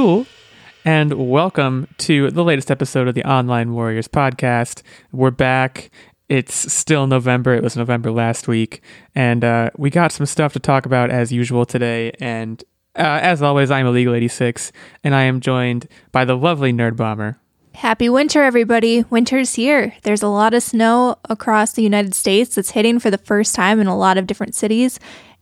Bonjour, and welcome to the latest episode of the Online Warriors podcast. We're back. It's still November. It was November last week, and uh, we got some stuff to talk about as usual today. And uh, as always, I'm Illegal 86, and I am joined by the lovely Nerd Bomber. Happy winter, everybody. Winter's here. There's a lot of snow across the United States that's hitting for the first time in a lot of different cities.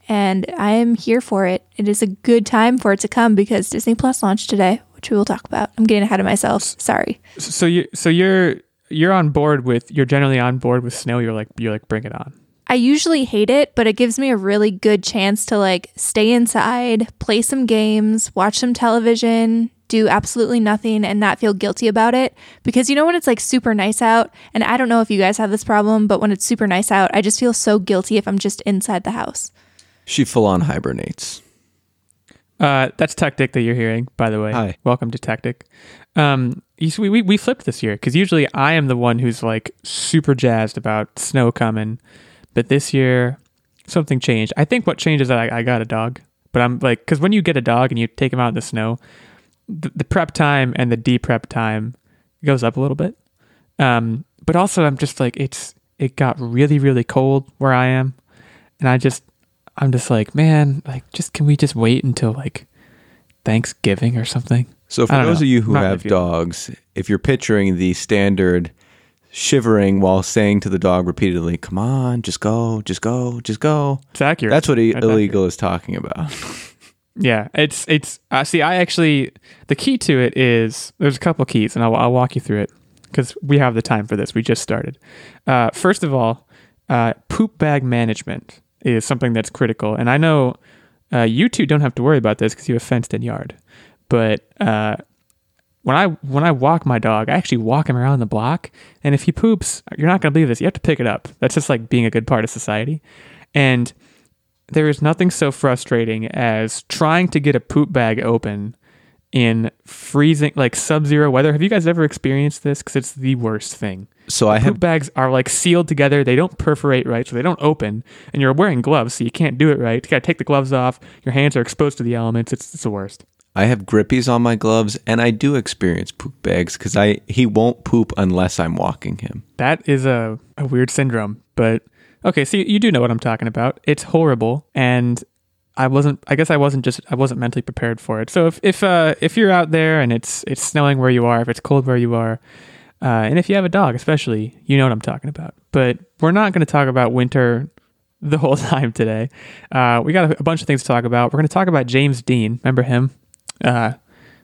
And I am here for it. It is a good time for it to come because Disney Plus launched today, which we will talk about. I'm getting ahead of myself. Sorry. So you, so you're you're on board with you're generally on board with snow. You're like you're like bring it on. I usually hate it, but it gives me a really good chance to like stay inside, play some games, watch some television, do absolutely nothing and not feel guilty about it. Because you know when it's like super nice out, and I don't know if you guys have this problem, but when it's super nice out, I just feel so guilty if I'm just inside the house. She full on hibernates. Uh, that's Tactic that you're hearing, by the way. Hi. Welcome to Tactic. Um, we, we, we flipped this year because usually I am the one who's like super jazzed about snow coming. But this year, something changed. I think what changed is that I, I got a dog. But I'm like, because when you get a dog and you take him out in the snow, the, the prep time and the de-prep time goes up a little bit. Um, but also I'm just like it's it got really really cold where I am, and I just I'm just like man like just can we just wait until like Thanksgiving or something? So for those know. of you who Not have it. dogs, if you're picturing the standard shivering while saying to the dog repeatedly, "Come on, just go, just go, just go," It's accurate. that's what That's illegal is talking about. Yeah, it's it's. Uh, see, I actually the key to it is there's a couple keys, and I'll, I'll walk you through it because we have the time for this. We just started. Uh, first of all, uh, poop bag management is something that's critical, and I know uh, you two don't have to worry about this because you have fenced-in yard. But uh, when I when I walk my dog, I actually walk him around the block, and if he poops, you're not gonna believe this. You have to pick it up. That's just like being a good part of society, and there is nothing so frustrating as trying to get a poop bag open in freezing, like sub-zero weather. Have you guys ever experienced this? Because it's the worst thing. So I Poop have bags are like sealed together. They don't perforate right, so they don't open. And you're wearing gloves, so you can't do it right. You gotta take the gloves off. Your hands are exposed to the elements. It's, it's the worst. I have grippies on my gloves, and I do experience poop bags because I he won't poop unless I'm walking him. That is a, a weird syndrome, but okay, so you, you do know what I'm talking about. It's horrible, and I wasn't. I guess I wasn't just. I wasn't mentally prepared for it. So if if uh, if you're out there and it's it's snowing where you are, if it's cold where you are, uh, and if you have a dog, especially, you know what I'm talking about. But we're not going to talk about winter the whole time today. Uh, we got a, a bunch of things to talk about. We're going to talk about James Dean. Remember him? Uh,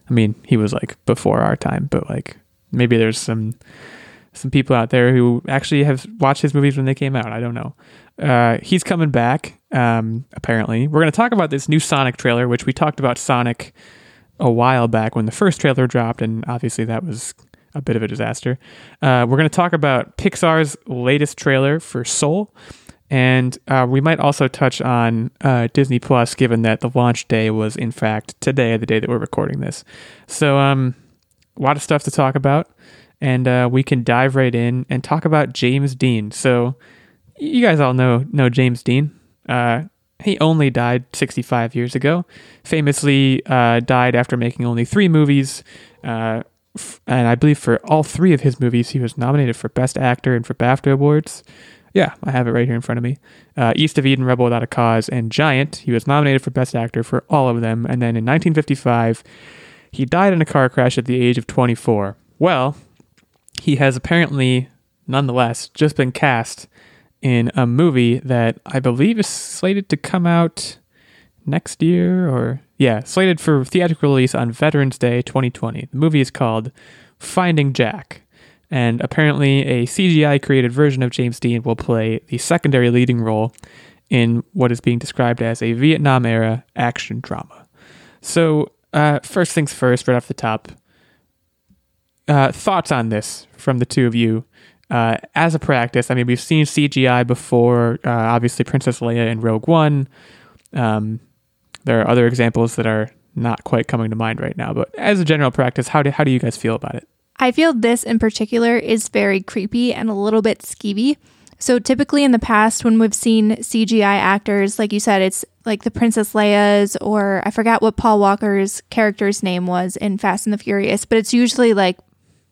I mean, he was like before our time, but like maybe there's some some people out there who actually have watched his movies when they came out. I don't know. Uh, he's coming back. Um, apparently, we're going to talk about this new Sonic trailer, which we talked about Sonic a while back when the first trailer dropped, and obviously that was a bit of a disaster. Uh, we're going to talk about Pixar's latest trailer for Soul, and uh, we might also touch on uh, Disney Plus, given that the launch day was in fact today, the day that we're recording this. So, um, a lot of stuff to talk about, and uh, we can dive right in and talk about James Dean. So, you guys all know know James Dean. Uh, he only died 65 years ago. Famously, uh, died after making only three movies. Uh, f- and I believe for all three of his movies, he was nominated for Best Actor and for BAFTA awards. Yeah, I have it right here in front of me. Uh, East of Eden, Rebel Without a Cause, and Giant. He was nominated for Best Actor for all of them. And then in 1955, he died in a car crash at the age of 24. Well, he has apparently, nonetheless, just been cast in a movie that I believe is slated to come out next year or yeah, slated for theatrical release on Veterans Day 2020. The movie is called Finding Jack. And apparently a CGI created version of James Dean will play the secondary leading role in what is being described as a Vietnam era action drama. So, uh, first things first, right off the top, uh, thoughts on this from the two of you uh, as a practice. I mean, we've seen CGI before, uh, obviously Princess Leia in Rogue One. Um, there are other examples that are not quite coming to mind right now, but as a general practice, how do how do you guys feel about it? I feel this in particular is very creepy and a little bit skeevy. So typically in the past, when we've seen CGI actors, like you said, it's like the Princess Leia's, or I forgot what Paul Walker's character's name was in Fast and the Furious, but it's usually like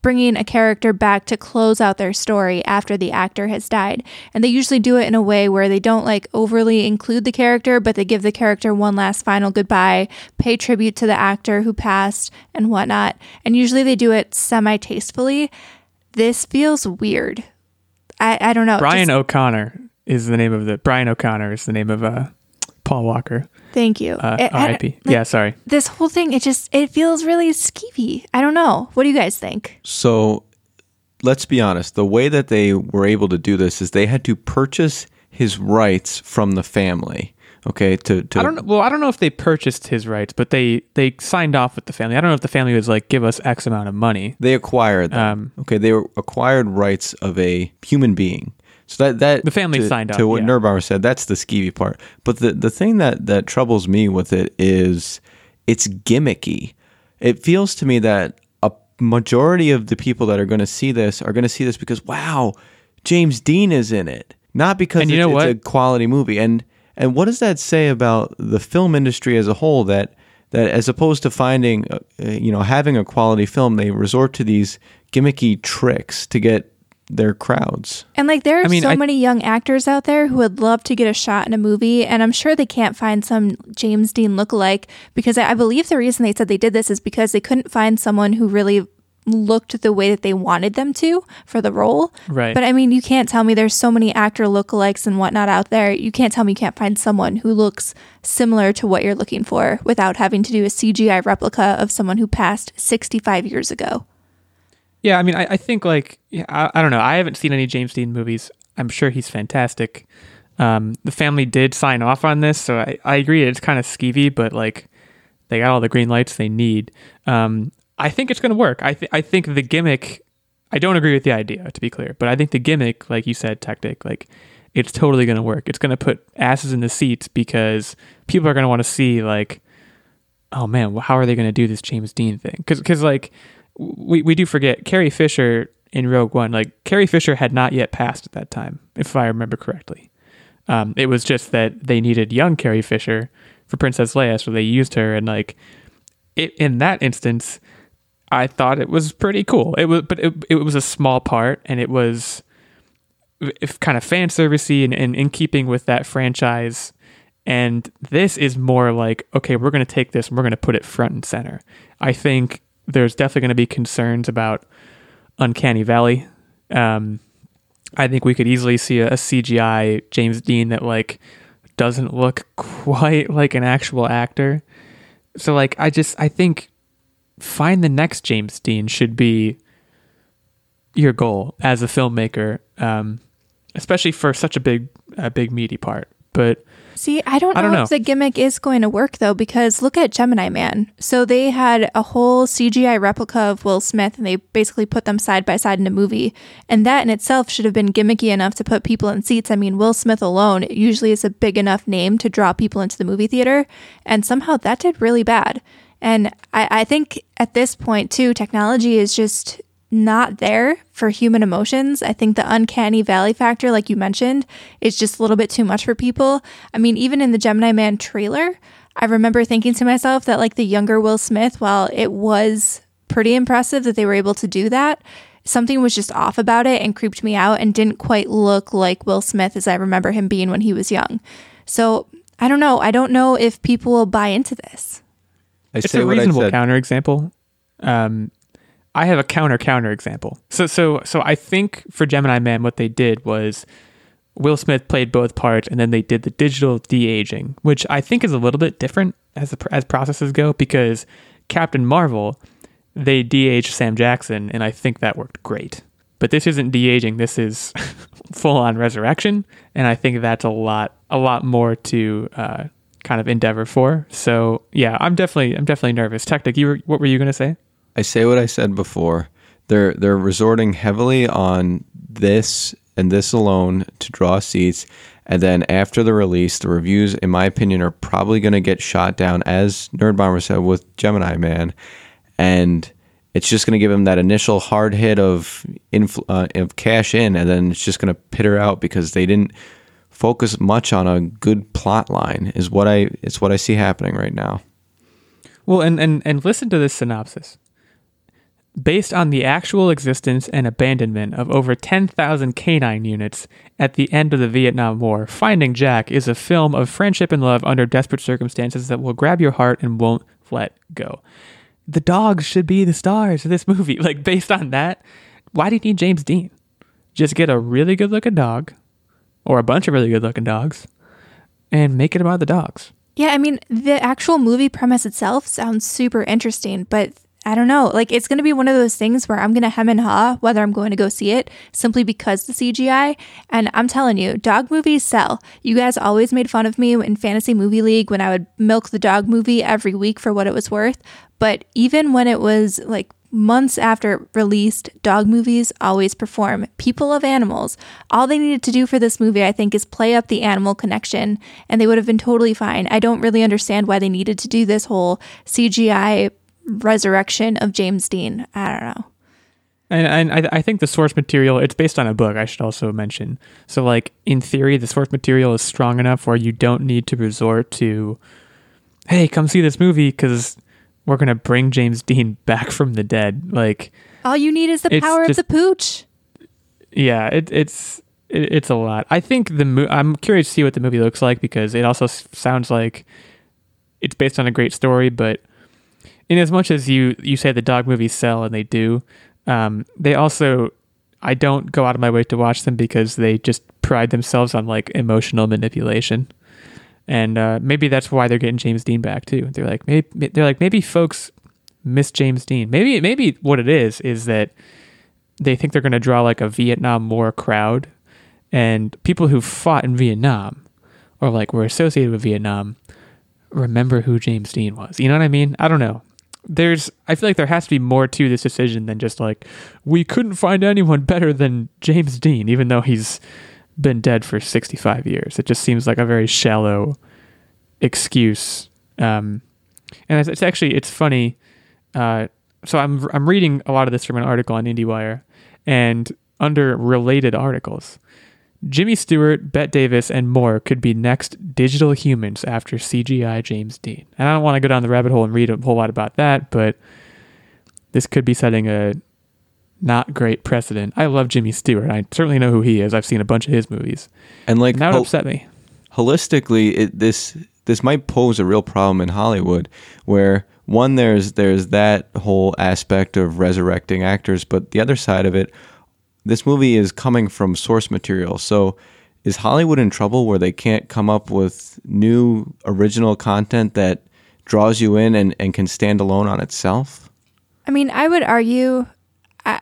bringing a character back to close out their story after the actor has died. And they usually do it in a way where they don't like overly include the character, but they give the character one last final goodbye, pay tribute to the actor who passed, and whatnot. And usually they do it semi tastefully. This feels weird. I, I don't know. Brian Just- O'Connor is the name of the Brian O'Connor is the name of uh, Paul Walker. thank you. Uh, It- R.I.P. like, yeah, sorry. This whole thing, it just it feels really skeevy. I don't know. What do you guys think? So let's be honest. The way that they were able to do this is they had to purchase his rights from the family. Okay, to, to I don't. Well, I don't know if they purchased his rights, but they they signed off with the family. I don't know if the family was like, give us X amount of money. they acquired them. Um, okay, they were acquired rights of a human being. So that that The family to, signed to what yeah. Said. That's the skeevy part. But the the thing that that troubles me with it is it's gimmicky. It feels to me that a majority of the people that are going to see this are going to see this because wow, James Dean is in it, not because And you it's, know it's a quality movie. And and what does that say about the film industry as a whole? That that as opposed to finding, uh, you know, having a quality film, they resort to these gimmicky tricks to get their crowds. And like there are I mean, so I- many young actors out there who would love to get a shot in a movie, and I'm sure they can't find some James Dean lookalike because I, I believe the reason they said they did this is because they couldn't find someone who really looked the way that they wanted them to for the role. Right. But I mean, you can't tell me there's so many actor lookalikes and whatnot out there. You can't tell me you can't find someone who looks similar to what you're looking for without having to do a CGI replica of someone who passed 65 years ago. Yeah, I mean, I, I think like yeah, I, I don't know. I haven't seen any James Dean movies. I'm sure he's fantastic. Um, the family did sign off on this, so I, I agree. It's kind of skeevy, but like they got all the green lights they need. Um, I think it's going to work. I th- I think the gimmick. I don't agree with the idea, to be clear, but I think the gimmick, like you said, tactic, like it's totally going to work. It's going to put asses in the seats because people are going to want to see like oh man, how are they going to do this James Dean thing? Because Because like we we do forget Carrie Fisher in Rogue One. Like Carrie Fisher had not yet passed at that time, if I remember correctly. Um, it was just that they needed young Carrie Fisher for Princess Leia, so they used her. And like it, in that instance, I thought it was pretty cool. It was, but it, it was a small part, and it was if kind of fan servicey and, and in keeping with that franchise. And this is more like, okay, we're going to take this and we're going to put it front and center. I think there's definitely going to be concerns about Uncanny Valley. Um, I think we could easily see a, a CGI James Dean that like doesn't look quite like an actual actor. So like, I just I think find the next James Dean should be your goal as a filmmaker, um, especially for such a big, a big meaty part. But See, I don't know, I don't know. if the gimmick is going to work though, because look at Gemini Man. So they had a whole CGI replica of Will Smith and they basically put them side by side in a movie. And that in itself should have been gimmicky enough to put people in seats. I mean, Will Smith alone usually is a big enough name to draw people into the movie theater. And somehow that did really bad. And I, I think at this point, too, technology is just not there for human emotions. I think the uncanny valley factor, like you mentioned, is just a little bit too much for people. I mean, even in the Gemini Man trailer, I remember thinking to myself that, like, the younger Will Smith, while it was pretty impressive that they were able to do that, something was just off about it and creeped me out and didn't quite look like Will Smith as I remember him being when he was young. So I don't know. I don't know if people will buy into this. I it's say a what I reasonable said. counterexample. Um, I have a counter counterexample. So so so I think for Gemini Man, what they did was Will Smith played both parts, and then they did the digital de aging, which I think is a little bit different as the, as processes go because Captain Marvel they de aged Sam Jackson, and I think that worked great. But this isn't de aging. This is full on resurrection, and I think that's a lot a lot more to uh, kind of endeavor for. So yeah, I'm definitely I'm definitely nervous. Tactic, you were, what were you gonna say? I say what I said before. They're they're resorting heavily on this and this alone to draw seats, and then after the release, the reviews, in my opinion, are probably going to get shot down, as Nerd Bomber said with Gemini Man, and it's just going to give him that initial hard hit of infl- uh, of cash in, and then it's just going to pitter out because they didn't focus much on a good plot line. Is what I it's what I see happening right now. Well, and, and, and listen to this synopsis. Based on the actual existence and abandonment of over 10,000 canine units at the end of the Vietnam War, Finding Jack is a film of friendship and love under desperate circumstances that will grab your heart and won't let go. The dogs should be the stars of this movie. Like, based on that, why do you need James Dean? Just get a really good looking dog, or a bunch of really good looking dogs, and make it about the dogs. Yeah, I mean, the actual movie premise itself sounds super interesting, but I don't know. Like, it's going to be one of those things where I'm going to hem and haw whether I'm going to go see it simply because the CGI. And I'm telling you, dog movies sell. You guys always made fun of me in Fantasy Movie League when I would milk the dog movie every week for what it was worth. But even when it was like months after released, dog movies always perform. People of animals. All they needed to do for this movie, I think, is play up the animal connection, and they would have been totally fine. I don't really understand why they needed to do this whole CGI resurrection of James Dean. I don't know. And, and I, I think the source material it's based on a book i should also mention so like in theory the source material is strong enough where you don't need to resort to hey come see this movie because we're gonna bring james dean back from the dead like All you need is the power just- of the pooch. yeah it, it's it, it's a lot i think the mo- i'm curious to see what the movie looks like because it also s- sounds like it's based on a great story but in as much as you you say the dog movies sell and they do um, they also i don't go out of my way to watch them because they just pride themselves on like emotional manipulation. And uh, maybe that's why they're getting james dean back too. They're like maybe they're like maybe folks miss james dean. Maybe maybe what it is is that they think they're going to draw like a vietnam war crowd. And people who fought in vietnam or like were associated with vietnam remember who james dean was. You know what i mean? I don't know there's I feel like there has to be more to this decision than just like we couldn't find anyone better than James Dean, even though he's been dead for 65 years. It just seems like a very shallow excuse. Um, and it's, actually it's funny. Uh, so I'm I'm reading a lot of this from an article on IndieWire, and under related articles, Jimmy Stewart, Bette Davis, and more could be next digital humans after CGI James Dean. And I don't want to go down the rabbit hole and read a whole lot about that, but this could be setting a not great precedent. I love Jimmy Stewart. I certainly know who he is. I've seen a bunch of his movies. And like And that would hol- upset me. holistically, it, this this might pose a real problem in Hollywood, where one there's there's that whole aspect of resurrecting actors, but the other side of it, this movie is coming from source material. So, is Hollywood in trouble where they can't come up with new original content that draws you in and, and can stand alone on itself? I mean, I would argue I,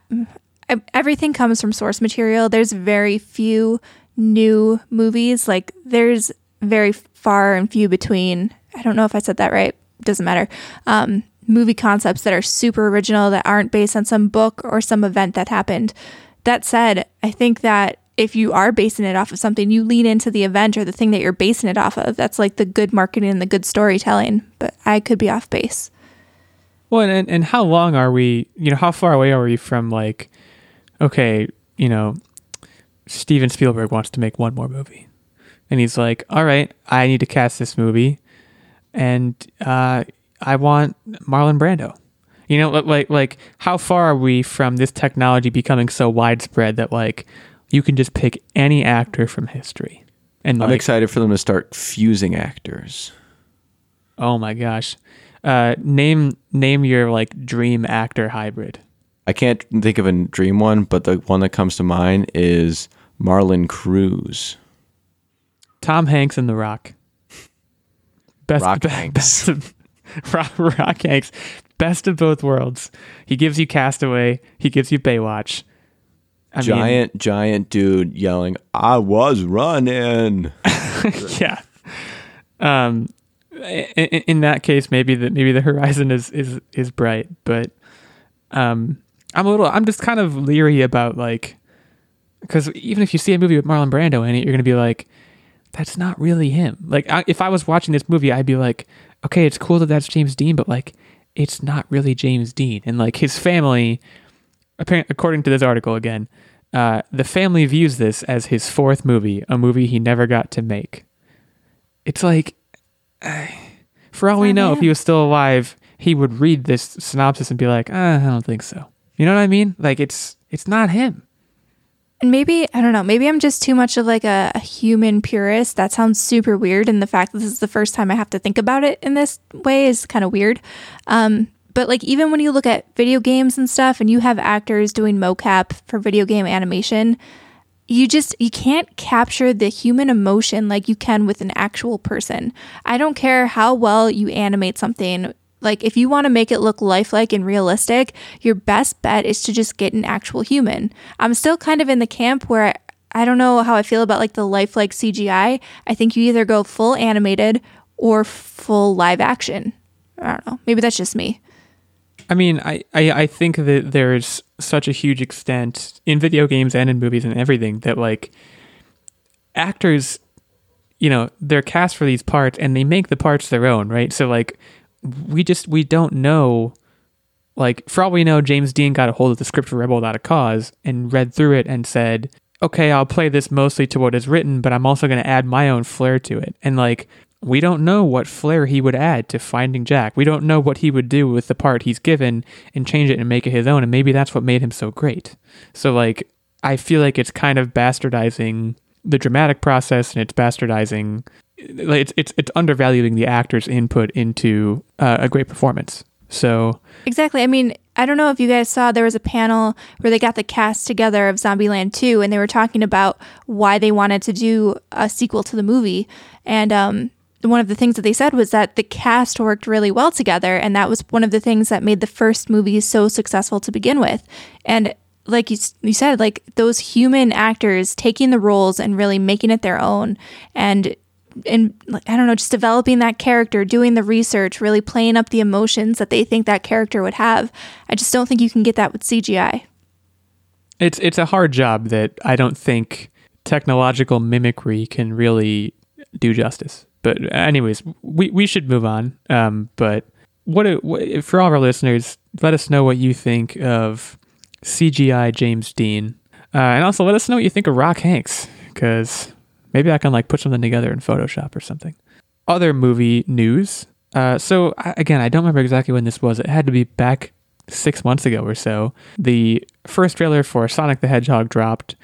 I, everything comes from source material. There's very few new movies. Like, there's very far and few between. I don't know if I said that right. Doesn't matter. Um, movie concepts that are super original that aren't based on some book or some event that happened. That said, I think that if you are basing it off of something, you lean into the event or the thing that you're basing it off of. That's like the good marketing and the good storytelling. But I could be off base. Well, and, and how long are we, you know, how far away are we from like, okay, you know, Steven Spielberg wants to make one more movie. And he's like, all right, I need to cast this movie. And uh, I want Marlon Brando. You know, like, like, how far are we from this technology becoming so widespread that, like, you can just pick any actor from history? And, I'm excited for them to start fusing actors. oh my gosh. Uh, name name your like dream actor hybrid. I can't think of a dream one, but the one that comes to mind is Marlon Cruz. Tom Hanks and The Rock. Best, Rock be- Hanks. best of, Rock, Rock Hanks. Best of both worlds. He gives you Castaway. He gives you Baywatch. I mean, giant, giant dude yelling, I was running. yeah. Um, in, in that case, maybe the maybe the horizon is is is bright, but um, I'm a little. I'm just kind of leery about like, because even if you see a movie with Marlon Brando in it, you're gonna be like, that's not really him. Like, I, if I was watching this movie, I'd be like, okay, it's cool that that's James Dean, but like, it's not really James Dean. And like his family, apparently, according to this article again, uh, the family views this as his fourth movie, a movie he never got to make. It's like, uh, for all we know, if he was still alive, he would read this synopsis and be like, uh, I don't think so. You know what I mean? Like it's it's not him. And maybe, I don't know, maybe I'm just too much of like a, a, human purist. That sounds super weird. And the fact that this is the first time I have to think about it in this way is kind of weird. Um, but like, even when you look at video games and stuff and you have actors doing mocap for video game animation, you just you can't capture the human emotion like you can with an actual person. I don't care how well you animate something like, if you want to make it look lifelike and realistic, your best bet is to just get an actual human. I'm still kind of in the camp where I, I don't know how I feel about like the lifelike CGI. I think you either go full animated or full live action. I don't know. Maybe that's just me. I mean, I, I, I think that there's such a huge extent in video games and in movies and everything that like actors, you know, they're cast for these parts and they make the parts their own, right? So like we just we don't know like for all we know james dean got a hold of the script for rebel without a cause and read through it and said okay i'll play this mostly to what is written but i'm also going to add my own flair to it. And like we don't know what flair he would add to finding jack. We don't know what he would do with the part he's given and change it and make it his own and maybe that's what made him so great. So like i feel like it's kind of bastardizing the dramatic process and it's bastardizing it's it's it's undervaluing the actor's input into uh, a great performance. So exactly. I mean, I don't know if you guys saw there was a panel where they got the cast together of Zombieland 2 and they were talking about why they wanted to do a sequel to the movie. And um, one of the things that they said was that the cast worked really well together. And that was one of the things that made the first movie so successful to begin with. And like you, you said, like those human actors taking the roles and really making it their own and and I don't know, just developing that character, doing the research, really playing up the emotions that they think that character would have. I just don't think you can get that with CGI. It's it's a hard job that I don't think technological mimicry can really do justice. But anyways, we we should move on. Um, but what, what for all our listeners, let us know what you think of CGI James Dean, uh, and also let us know what you think of Rock Hanks because Maybe I can like put something together in Photoshop or something. Other movie news. Uh, so I, again, I don't remember exactly when this was. It had to be back six months ago or so. The first trailer for Sonic the Hedgehog dropped,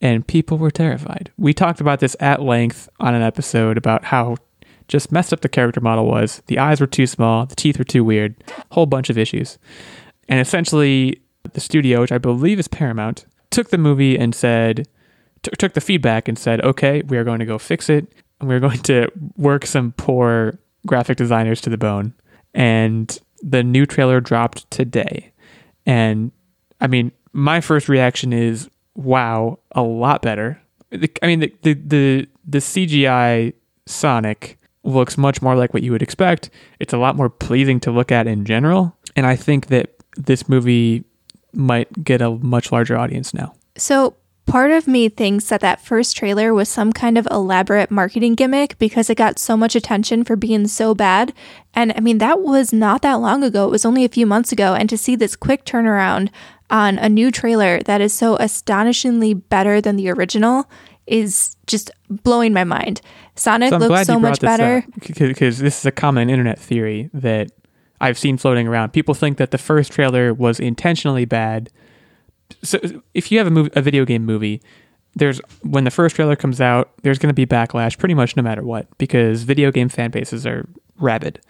and people were terrified. We talked about this at length on an episode about how just messed up the character model was. The eyes were too small, the teeth were too weird, whole bunch of issues. And essentially, the studio, which I believe is Paramount, took the movie and said, t- took the feedback and said, okay, we are going to go fix it. And we're going to work some poor graphic designers to the bone. And the new trailer dropped today. And I mean, my first reaction is, wow, a lot better. I mean, the, the, the, the CGI Sonic looks much more like what you would expect. It's a lot more pleasing to look at in general. And I think that this movie might get a much larger audience now. So, Part of me thinks that that first trailer was some kind of elaborate marketing gimmick because it got so much attention for being so bad. And I mean, that was not that long ago. It was only a few months ago. And to see this quick turnaround on a new trailer that is so astonishingly better than the original is just blowing my mind. Sonic so looks so much better. Because this is a common internet theory that I've seen floating around. People think that the first trailer was intentionally bad so if you have a movie, a video game movie, there's when the first trailer comes out, there's going to be backlash pretty much no matter what because video game fan bases are rabid.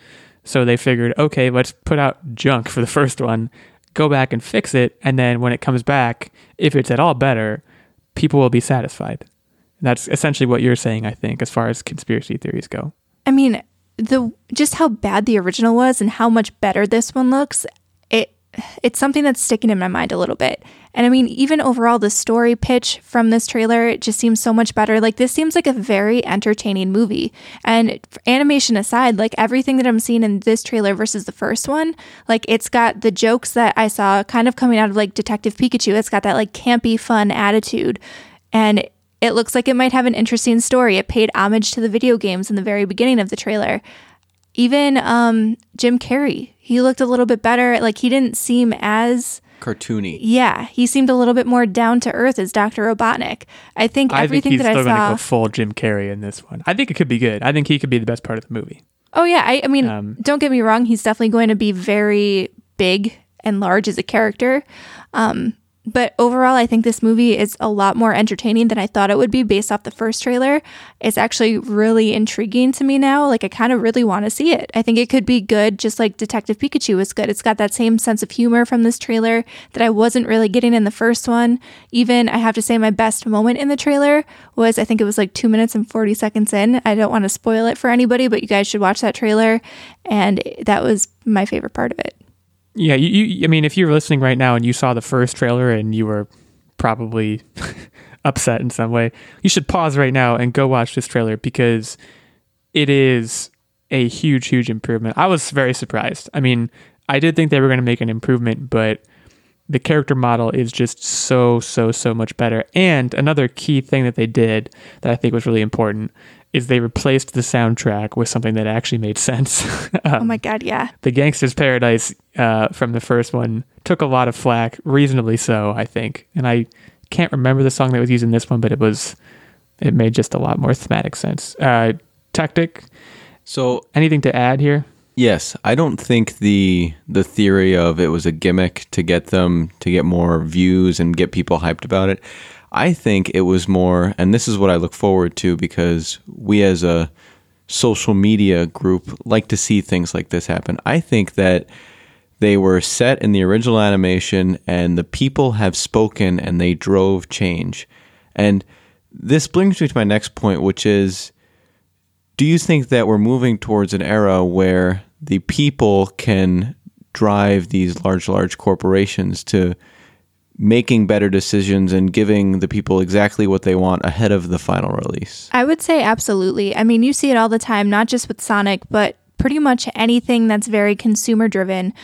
So they figured, okay, let's put out junk for the first one, go back and fix it, and then when it comes back, if it's at all better, people will be satisfied. And that's essentially what you're saying, I think, as far as conspiracy theories go. I mean, the just how bad the original was and how much better this one looks, it's something that's sticking in my mind a little bit. And I mean, even overall, the story pitch from this trailer it just seems so much better. Like, this seems like a very entertaining movie. And animation aside, like everything that I'm seeing in this trailer versus the first one, like it's got the jokes that I saw kind of coming out of like Detective Pikachu. It's got that like campy, fun attitude. And it looks like it might have an interesting story. It paid homage to the video games in the very beginning of the trailer. Even um, Jim Carrey, he looked a little bit better. Like he didn't seem as Cartoony. yeah, he seemed a little bit more down to earth as Dr. Robotnik. I think I think everything he's that still I going to saw. go full Jim Carrey in this one. I think it could be good. I think he could be the best part of the movie. Oh yeah, I, I mean, Um, don't get me wrong. He's definitely going to be very big and large as a character. Um, but overall, I think this movie is a lot more entertaining than I thought it would be based off the first trailer. It's actually really intriguing to me now. Like I kind of really want to see it. I think it could be good, just like Detective Pikachu was good. It's got that same sense of humor from this trailer that I wasn't really getting in the first one. Even I have to say, my best moment in the trailer was I think it was like two minutes and 40 seconds in. I don't want to spoil it for anybody, but you guys should watch that trailer. And that was my favorite part of it. Yeah, you, you I mean, if you're listening right now and you saw the first trailer and you were probably upset in some way, you should pause right now and go watch this trailer because it is a huge, huge improvement. I was very surprised. I mean, I did think they were going to make an improvement, but the character model is just so, so, so much better. And another key thing that they did that I think was really important is they replaced the soundtrack with something that actually made sense. Um, Oh my God, yeah. the Gangsta's Paradise uh, from the first one took a lot of flack, reasonably so, I think. And I can't remember the song that was used in this one, but it was it made just a lot more thematic sense. Uh, tactic. So Anything to add here? Yes, I don't think the the theory of it was a gimmick to get them to get more views and get people hyped about it. I think it was more, and this is what I look forward to because we as a social media group like to see things like this happen. I think that they were set in the original animation and the people have spoken and they drove change. And this brings me to my next point, which is do you think that we're moving towards an era where the people can drive these large, large corporations to making better decisions and giving the people exactly what they want ahead of the final release? I would say absolutely. I mean, you see it all the time, not just with Sonic, but pretty much anything that's very consumer driven.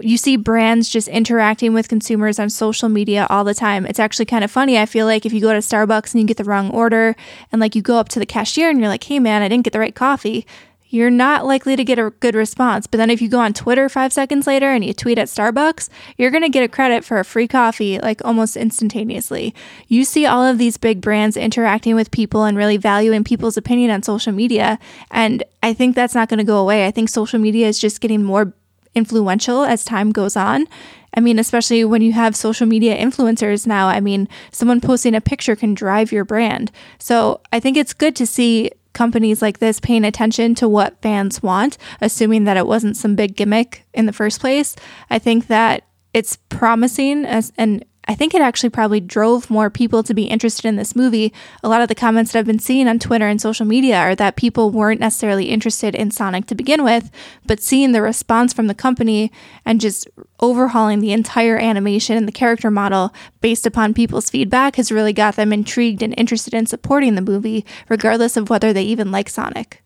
You see brands just interacting with consumers on social media all the time. It's actually kind of funny. I feel like if you go to Starbucks and you get the wrong order and like you go up to the cashier and you're like, "Hey man, I didn't get the right coffee." You're not likely to get a good response. But then if you go on Twitter 5 seconds later and you tweet at Starbucks, you're going to get a credit for a free coffee like almost instantaneously. You see all of these big brands interacting with people and really valuing people's opinion on social media, and I think that's not going to go away. I think social media is just getting more influential as time goes on. I mean, especially when you have social media influencers now. I mean, someone posting a picture can drive your brand. So I think it's good to see companies like this paying attention to what fans want, assuming that it wasn't some big gimmick in the first place. I think that it's promising as and I think it actually probably drove more people to be interested in this movie. A lot of the comments that I've been seeing on Twitter and social media are that people weren't necessarily interested in Sonic to begin with, but seeing the response from the company and just overhauling the entire animation and the character model based upon people's feedback has really got them intrigued and interested in supporting the movie, regardless of whether they even like Sonic.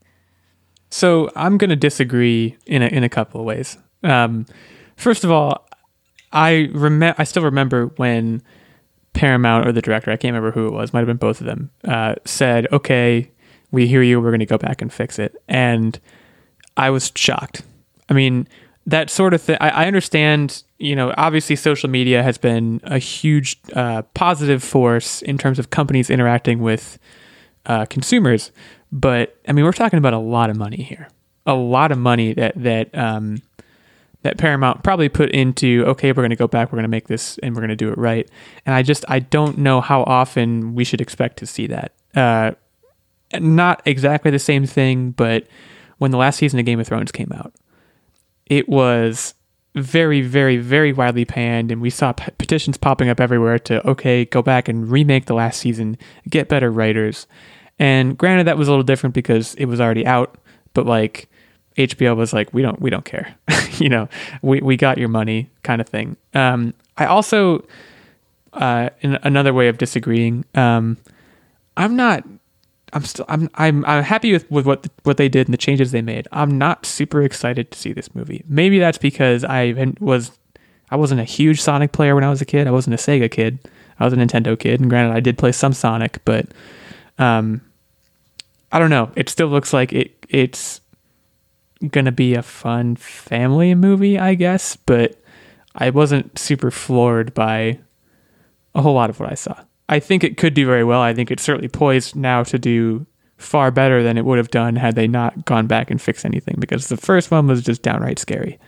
So I'm going to disagree in a, in a couple of ways. Um, first of all, I rem- I still remember when Paramount or the director, I can't remember who it was, might have been both of them, uh, said, "Okay, we hear you. We're going to go back and fix it." And I was shocked. I mean, that sort of thing. I, I understand. You know, obviously, social media has been a huge uh, positive force in terms of companies interacting with uh, consumers. But I mean, we're talking about a lot of money here. A lot of money that that um, that Paramount probably put into. Okay, we're going to go back. We're going to make this, and we're going to do it right. And I just I don't know how often we should expect to see that. Uh, not exactly the same thing, but when the last season of Game of Thrones came out, it was very, very, very widely panned, and we saw p- petitions popping up everywhere to okay, go back and remake the last season, get better writers. And granted, that was a little different because it was already out, but like HBO was like, we don't, we don't care, you know, we we got your money, kind of thing. Um, I also, uh, in another way of disagreeing, um, I'm not I'm still I'm I'm I'm happy with, with what what they did and the changes they made. I'm not super excited to see this movie. Maybe that's because I was I wasn't a huge Sonic player when I was a kid. I wasn't a Sega kid. I was a Nintendo kid, and granted, I did play some Sonic, but um, I don't know. It still looks like it it's gonna be a fun family movie, I guess, but I wasn't super floored by a whole lot of what I saw. I think it could do very well. I think it's certainly poised now to do far better than it would have done had they not gone back and fixed anything because the first one was just downright scary.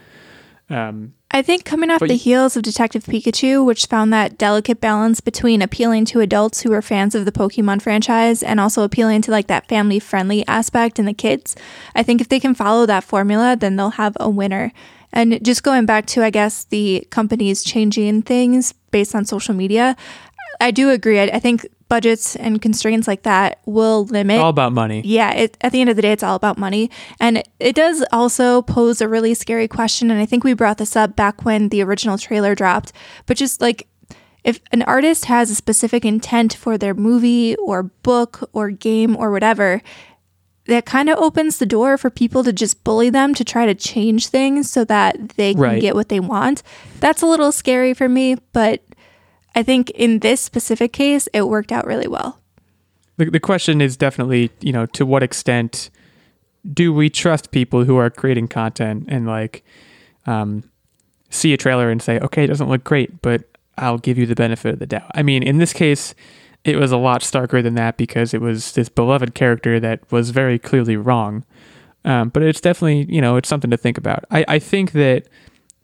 Um, I think coming off But the heels of Detective Pikachu, which found that delicate balance between appealing to adults who are fans of the Pokemon franchise and also appealing to like that family friendly aspect in the kids, I think if they can follow that formula, then they'll have a winner. And just going back to, I guess, the companies changing things based on social media, I do agree. I, I think budgets and constraints like that will limit all about money. yeah, it, at the end of the day, it's all about money. And it does also pose a really scary question. And I think we brought this up back when the original trailer dropped. But just like, if an artist has a specific intent for their movie or book or game or whatever, that kind of opens the door for people to just bully them to try to change things so that they can Right. get what they want. That's a little scary for me, but I think in this specific case, it worked out really well. The, the question is definitely, you know, to what extent do we trust people who are creating content and like um, see a trailer and say, okay, it doesn't look great, but I'll give you the benefit of the doubt. I mean, in this case, it was a lot starker than that because it was this beloved character that was very clearly wrong. Um, but it's definitely, you know, it's something to think about. I, I think that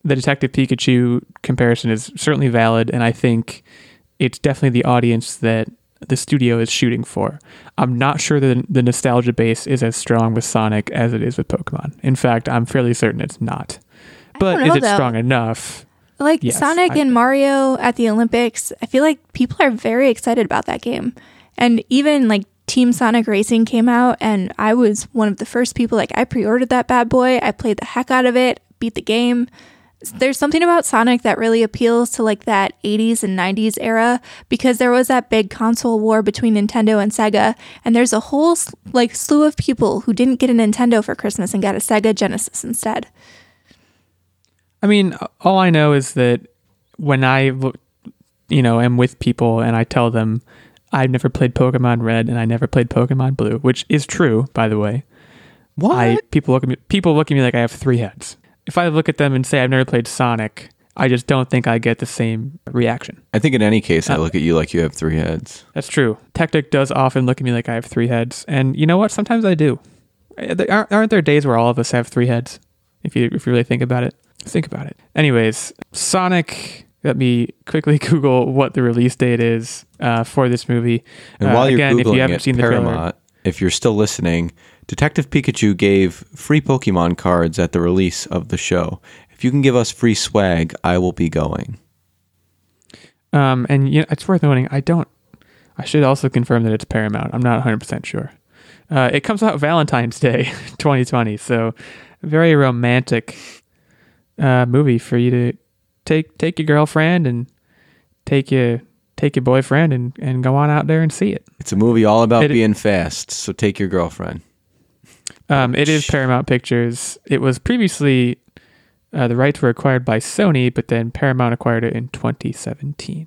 the Detective Pikachu comparison is certainly valid, and I think it's definitely the audience that the studio is shooting for. I'm not sure that the nostalgia base is as strong with Sonic as it is with Pokemon. In fact, I'm fairly certain it's not. But don't is it though. strong enough? Like Yes, Sonic I- and Mario at the Olympics, I feel like people are very excited about that game. And even like Team Sonic Racing came out and I was one of the first people like I pre-ordered that bad boy. I played the heck out of it, beat the game. There's something about Sonic that really appeals to like that 80s and 90s era because there was that big console war between Nintendo and Sega and there's a whole like slew of people who didn't get a Nintendo for Christmas and got a Sega Genesis instead. I mean, all I know is that when I, look- you know, am with people and I tell them I've never played Pokemon Red and I never played Pokemon Blue, which is true, by the way. What? I people look at me people look at me like I have three heads. If I look at them and say I've never played Sonic, I just don't think I get the same reaction. I think in any case, I Uh, look at you like you have three heads. That's true. Tactic does often look at me like I have three heads, and you know what? Sometimes I do. Uh, Aren't there days where all of us have three heads? If you if you really think about it, think about it. Anyways, Sonic. Let me quickly Google what the release date is uh, for this movie. And Uh, while you're again, if you haven't it, seen the trailer, if you're still listening, Detective Pikachu gave free Pokemon cards at the release of the show. If you can give us free swag, I will be going. Um, and you know, it's worth noting, I don't. I should also confirm that it's Paramount. I'm not 100 percent sure. Uh, it comes out Valentine's Day, 2020. So, very romantic uh, movie for you to take take your girlfriend and take your take your boyfriend and and go on out there and see it. It's a movie all about It- being fast, so take your girlfriend. Um, it is Paramount Pictures. It was previously uh, the rights were acquired by Sony, but then Paramount acquired it in 2017.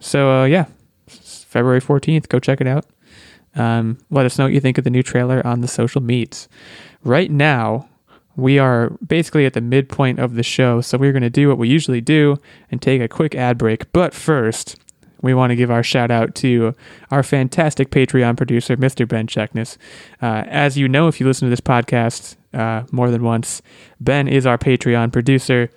So uh, yeah, February 14th. Go check it out. Um, let us know what you think of the new trailer on the social medias. Right now, we are basically at the midpoint of the show, so we're going to do what we usually do and take a quick ad break. But first, we want to give our shout out to our fantastic Patreon producer, Mr. Ben Checkness. Uh, as you know, if you listen to this podcast uh, more than once, Ben is our Patreon producer.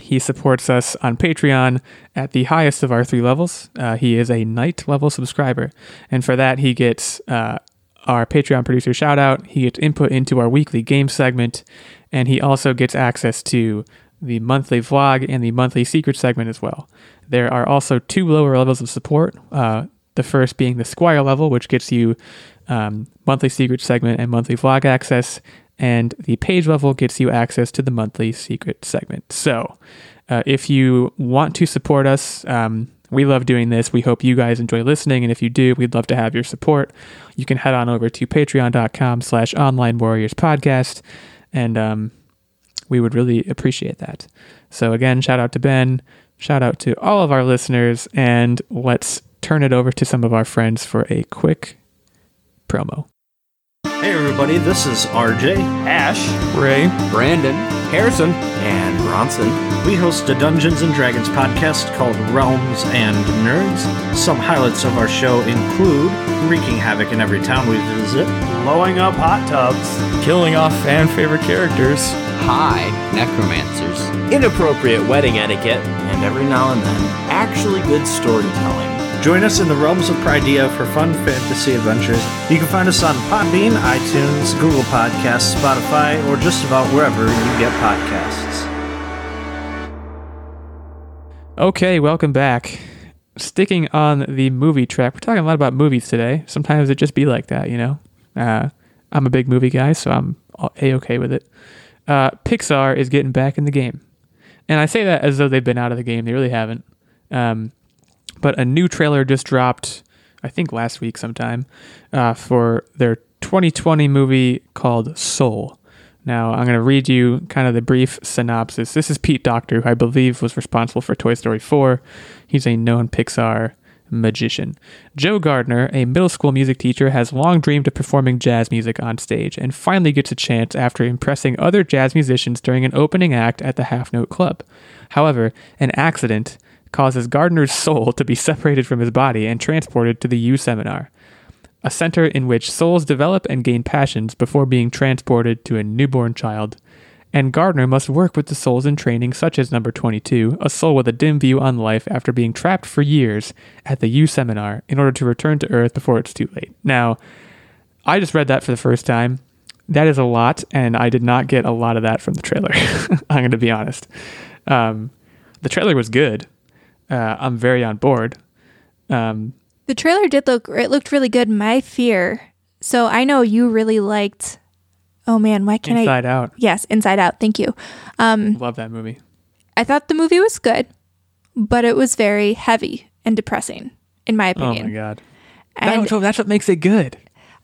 He supports us on Patreon at the highest of our three levels. Uh, he is a knight level subscriber. And for that, he gets uh, our Patreon producer shout out. He gets input into our weekly game segment. And he also gets access to the monthly vlog and the monthly secret segment as well. There are also two lower levels of support. Uh, the first being the Squire level, which gets you um, monthly secret segment and monthly vlog access, and the page level gets you access to the monthly secret segment. So, uh, if you want to support us, um, we love doing this. We hope you guys enjoy listening, and if you do, we'd love to have your support. You can head on over to patreon.com slash online warriors podcast, and um, we would really appreciate that. So again, shout out to Ben, shout out to all of our listeners, and let's turn it over to some of our friends for a quick promo. Hey everybody, this is RJ, Ash, Ray. Brandon, Harrison, and Bronson. We host a Dungeons and Dragons podcast called Realms and Nerds. Some highlights of our show include wreaking havoc in every town we visit, Blowing up hot tubs, killing off fan favorite characters, High necromancers. inappropriate wedding etiquette, and every now and then, actually good storytelling. Join us in the realms of Pridea for fun fantasy adventures. You can find us on Podbean, iTunes, Google Podcasts, Spotify, or just about wherever you get podcasts. Okay, welcome back. Sticking on the movie track, we're talking a lot about movies today. Sometimes it just be like that, you know. Uh, I'm a big movie guy, so I'm a okay with it. Uh, Pixar is getting back in the game, and I say that as though they've been out of the game. They really haven't. Um, but a new trailer just dropped, I think last week sometime, uh, for their 2020 movie called Soul. Now, I'm going to read you kind of the brief synopsis. This is Pete Docter, who I believe was responsible for Toy Story 4. He's a known Pixar magician. Joe Gardner, a middle school music teacher, has long dreamed of performing jazz music on stage and finally gets a chance after impressing other jazz musicians during an opening act at the Half Note Club. However, an accident causes Gardner's soul to be separated from his body and transported to the You Seminar a center in which souls develop and gain passions before being transported to a newborn child. And Gardner must work with the souls in training, such as number 22, a soul with a dim view on life after being trapped for years at the You Seminar in order to return to Earth before it's too late. Now, I just read that for the first time. That is a lot, and I did not get a lot of that from the trailer. I'm going to be honest. Um, the trailer was good. Uh, I'm very on board. Um, The trailer did look it looked really good. My fear. So I know you really liked Oh man, why can't I Inside Out. Yes, Inside Out. Thank you. Um Love that movie. I thought the movie was good, but it was very heavy and depressing in my opinion. Oh my god. And That's what, that's what makes it good.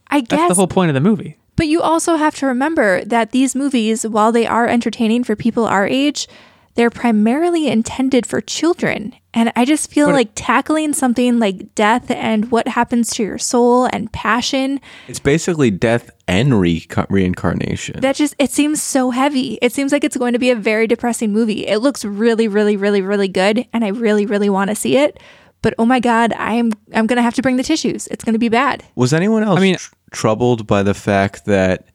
I guess That's guess the whole point of the movie. But you also have to remember that these movies, while they are entertaining for people our age, they're primarily intended for children. And I just feel But- like tackling something like death and what happens to your soul and passion, It's basically death and re- reincarnation. that just, it seems so heavy. It seems like it's going to be a very depressing movie. It looks really, really, really, really good. And I really, really want to see it. But oh my God, I'm, I'm going to have to bring the tissues. It's going to be bad. Was anyone else I mean- tr- troubled by the fact that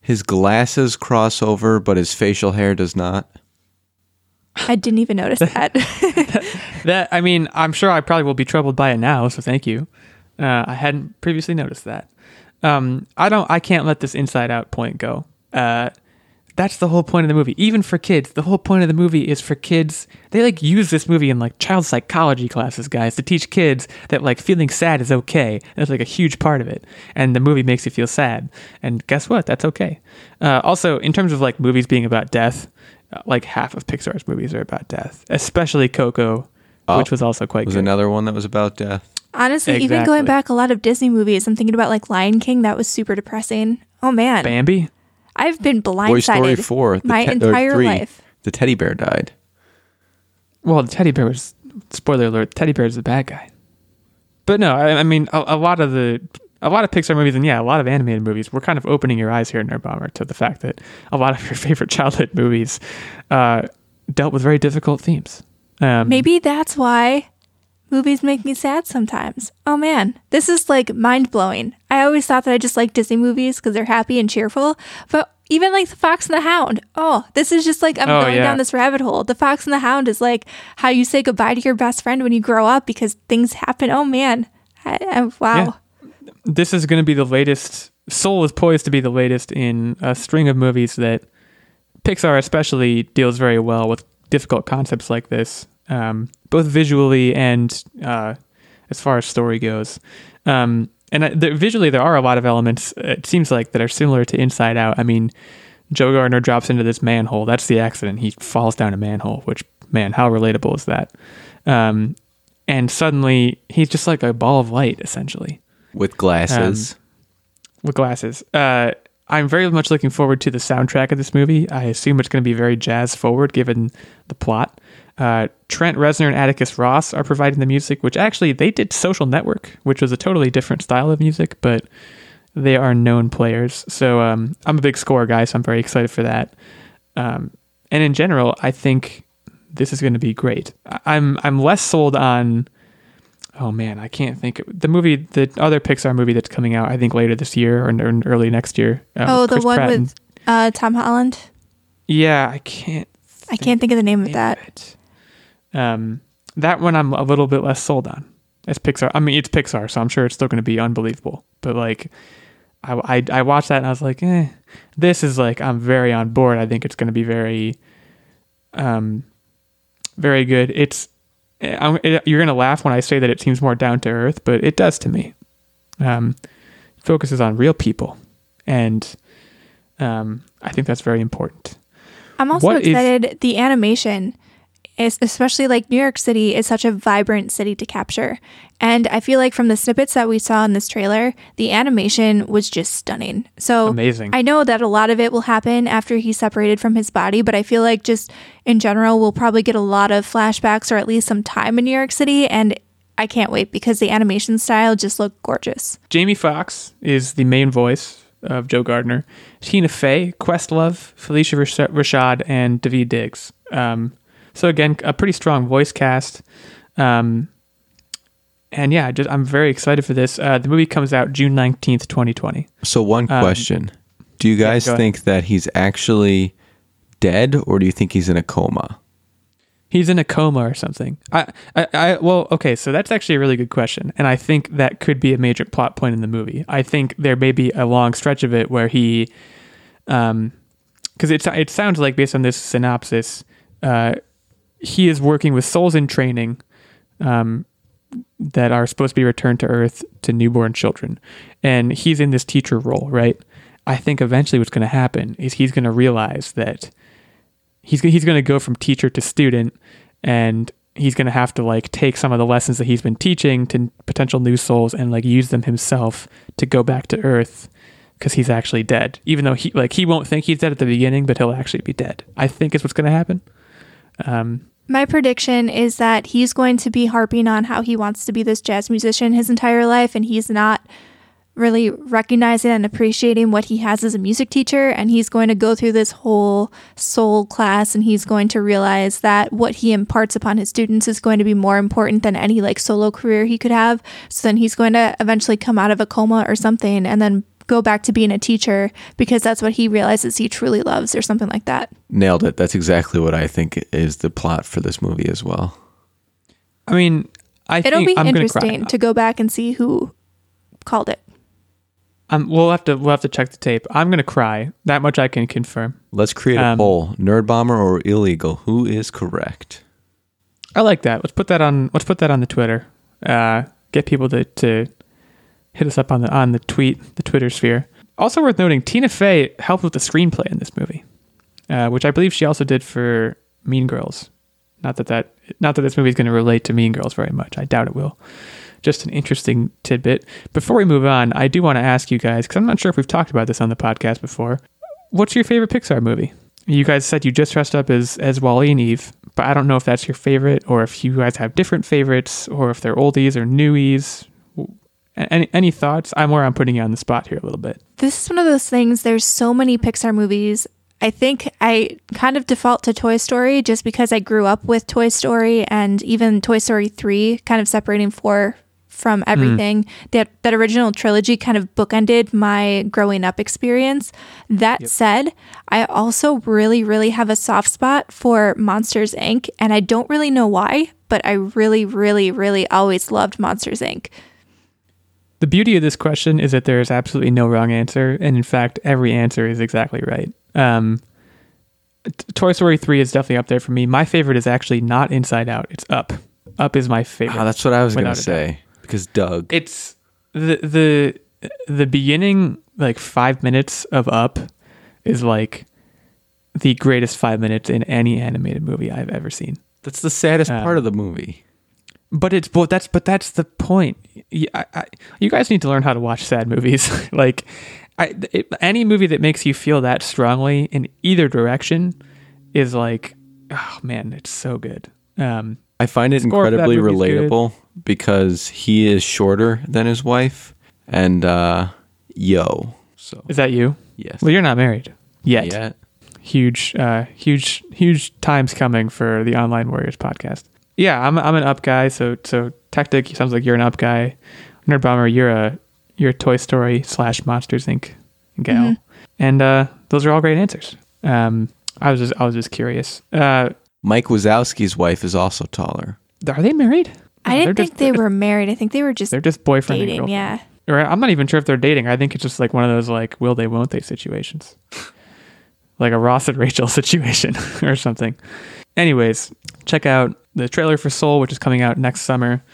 his glasses cross over, but his facial hair does not? I didn't even notice that. That I mean, I'm sure I probably will be troubled by it now. So thank you. Uh, I hadn't previously noticed that. Um, I don't. I can't let this Inside Out point go. Uh, that's the whole point of the movie. Even for kids, the whole point of the movie is for kids. They like use this movie in like child psychology classes, guys, to teach kids that like feeling sad is okay. That's like a huge part of it. And the movie makes you feel sad. And guess what? That's okay. Uh, also, in terms of like movies being about death, like half of Pixar's movies are about death, especially Coco, Oh, which was also quite Was good. another one that was about death. Honestly, even going back a lot of Disney movies, I'm thinking about like Lion King. That was super depressing. Oh man, Bambi. I've been Toy Story 4. the my te- entire 3, life. The teddy bear died. Well, the teddy bear was spoiler alert. Teddy bear is the bad guy. But no, I, I mean a, a lot of the a lot of Pixar movies and yeah, a lot of animated movies. We're kind of opening your eyes here, in Nerd Bomber, to the fact that a lot of your favorite childhood movies uh, dealt with very difficult themes. Um, Maybe that's why movies make me sad sometimes. Oh man, this is like mind blowing. I always thought that I just liked Disney movies because they're happy and cheerful, but even like The Fox and the Hound. Oh, this is just like I'm Oh, going yeah. down this rabbit hole. The Fox and the Hound is like how you say goodbye to your best friend when you grow up because things happen. Oh man, I, I, wow. Yeah. This is going to be the latest. Soul is poised to be the latest in a string of movies that Pixar especially deals very well with difficult concepts like this, um, both visually and uh, as far as story goes. Um, and visually, there are a lot of elements. It seems like that are similar to Inside Out. I mean, Joe Gardner drops into this manhole. That's the accident. He falls down a manhole. Which man, how relatable is that? Um, and suddenly, he's just like a ball of light, essentially With glasses. with glasses. Uh, I'm very much looking forward to the soundtrack of this movie. I assume it's going to be very jazz forward given the plot. Uh, Trent Reznor and Atticus Ross are providing the music, which actually they did Social Network, which was a totally different style of music, but they are known players. So um, I'm a big score guy, so I'm very excited for that. Um, and in general, I think this is going to be great. I'm I'm less sold on. Oh man, I can't think the movie, the other Pixar movie that's coming out. I think later this year or, or early next year. um, oh, the Chris one Pratt with uh, Tom Holland. yeah, I can't. I can't think of the name of that. Um, that one I'm a little bit less sold on. It's Pixar. I mean, it's Pixar, so I'm sure it's still going to be unbelievable. But like, I, I I watched that and I was like, eh, this is like I'm very on board. I think it's going to be very, um, very good. It's it, you're going to laugh when I say that it seems more down to earth, but it does to me. Um, focuses on real people, and um, I think that's very important. I'm also What is- excited. the animation, is, especially like New York City, is such a vibrant city to capture. And I feel like from the snippets that we saw in this trailer, the animation was just stunning. So Amazing. I know that a lot of it will happen after he's separated from his body, but I feel like just in general, we'll probably get a lot of flashbacks or at least some time in New York City. And I can't wait because the animation style just looked gorgeous. Jamie Foxx is the main voice of Joe Gardner. Tina Fey, Questlove, Phylicia Rash- Rashad, and Daveed Diggs. Um, so again, a pretty strong voice cast. Um, and yeah, just I'm very excited for this. Uh, the movie comes out June nineteenth, twenty twenty. So one Um, question: Do you guys ahead. think that he's actually dead, or do you think he's in a coma? He's in a coma or something. I, I, I, well, okay, so that's actually a really good question, and I think that could be a major plot point in the movie. I think there may be a long stretch of it where he, um, because it it sounds like based on this synopsis, uh, he is working with souls in training, um, that are supposed to be returned to Earth to newborn children, and he's in this teacher role, right? I think eventually what's going to happen is he's going to realize that he's he's going to go from teacher to student and he's going to have to like take some of the lessons that he's been teaching to potential new souls and like use them himself to go back to earth because he's actually dead. Even though he like he won't think he's dead at the beginning but he'll actually be dead. I think is what's going to happen um My prediction is that he's going to be harping on how he wants to be this jazz musician his entire life, and he's not really recognizing and appreciating what he has as a music teacher. And he's going to go through this whole soul class, and he's going to realize that what he imparts upon his students is going to be more important than any like solo career he could have. So then he's going to eventually come out of a coma or something, and then go back to being a teacher because that's what he realizes he truly loves, or something like that. Nailed it. That's exactly what I think is the plot for this movie as well. i mean i It'll think be I'm interesting to go back and see who called it. um, we'll have to we'll have to check the tape i'm going to cry that much i can confirm Let's create a Um, poll: nerd bomber or illegal? Who is correct? I like that. Let's put that on. Let's put that on the Twitter. Uh, get people to, to hit us up on the on the tweet, the Twitter sphere. Also worth noting, Tina Fey helped with the screenplay in this movie, uh, which I believe she also did for Mean Girls. Not that that not that this movie is going to relate to Mean Girls very much. I doubt it will. Just an interesting tidbit. Before we move on, I do want to ask you guys because I'm not sure if we've talked about this on the podcast before. What's your favorite Pixar movie? You guys said you just dressed up as as WALL-E and Eve, but I don't know if that's your favorite or if you guys have different favorites or if they're oldies or newies. Any any thoughts? I'm where I'm putting you on the spot here a little bit. This is one of those things. There's so many Pixar movies. I think I kind of default to Toy Story just because I grew up with Toy Story and even Toy Story 3 kind of separating four from hmm. everything. That that original trilogy kind of bookended my growing up experience. That said, I also really really have a soft spot for Monsters Inc and I don't really know why, but I really really really always loved Monsters Inc. The beauty of this question is that there is absolutely no wrong answer, and in fact, every answer is exactly right. Um, Toy Story 3 is definitely up there for me. My favorite is actually not Inside Out, it's Up. Up is my favorite. Ah, that's what I was going to Without a doubt. say. Because Doug, it's the the the beginning like 5 minutes of Up is like the greatest 5 minutes in any animated movie I've ever seen. that's the saddest Um, part of the movie. But it's but that's but that's the point. I- I- you guys need to learn how to watch sad movies. like, I, it, any movie that makes you feel that strongly in either direction is like, oh man, it's so good. Um, I find it score for that incredibly movie's good. relatable because he is shorter than his wife, and uh, Yo. So Is that you? yes. Well, you're not married yet. Yet. Huge, uh, huge, huge times coming for the Online Warriors podcast. Yeah, I'm I'm an up guy. So so Tactic sounds like you're an up guy. Nerd Bomber, you're a you're a Toy Story slash Monsters Inc. gal. And uh, those are all great answers. Um, I was just I was just curious. Uh, Mike Wazowski's wife is also taller. are they married? I didn't they're think just- they were married. I think they were just They're just boyfriend and dating. girlfriend. Yeah. Or I'm not even sure if they're dating. I think it's just like one of those like will they won't they situations. like a Ross and Rachel situation or something. Anyways, check out the trailer for Soul, which is coming out next summer.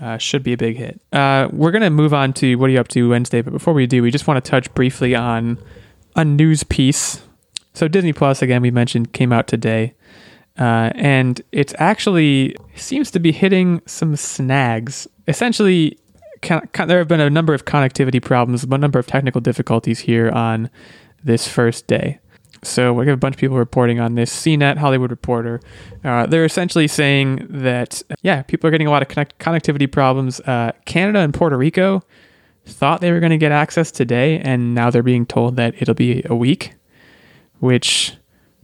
Uh, should be a big hit. Uh, we're gonna move on to what are you up to Wednesday, but before we do, we just want to touch briefly on a news piece. So Disney Plus again, we mentioned came out today, uh, and it's actually seems to be hitting some snags. Essentially, there have been a number of connectivity problems, a number of technical difficulties here on this first day. So we have a bunch of people reporting on this. CNET, Hollywood Reporter, uh, they're essentially saying that yeah, people are getting a lot of connect- connectivity problems. Uh, Canada and Puerto Rico thought they were going to get access today, and now they're being told that it'll be a week. Which,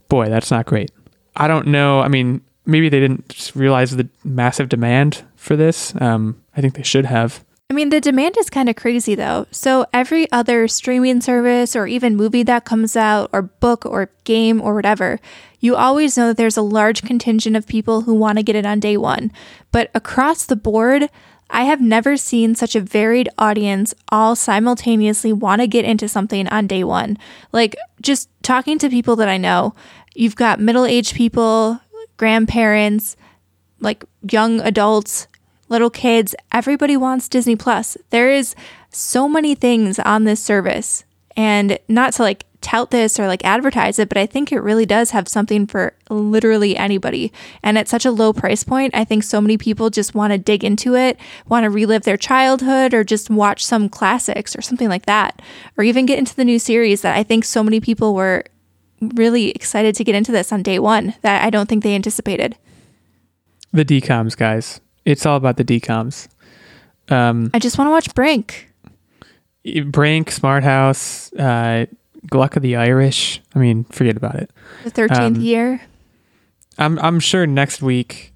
boy, that's not great. I don't know. I mean, maybe they didn't realize the massive demand for this. Um, I think they should have. I mean, the demand is kind of crazy though. So every other streaming service or even movie that comes out or book or game or whatever, you always know that there's a large contingent of people who want to get it on day one. But across the board, I have never seen such a varied audience all simultaneously want to get into something on day one. Like just talking to people that I know, you've got middle aged people, grandparents, like young adults, little kids, everybody wants Disney Plus. There is so many things on this service. And not to like tout this or like advertise it, but I think it really does have something for literally anybody. And at such a low price point, I think so many people just want to dig into it, want to relive their childhood or just watch some classics or something like that, or even get into the new series that I think so many people were really excited to get into this on day one that I don't think they anticipated. The DComs, guys. It's all about the DComs. Um, I just want to watch Brink. Brink, Smart House, uh, Gluck of the Irish. I mean, forget about it. The 13th Um, year. I'm I'm sure next week.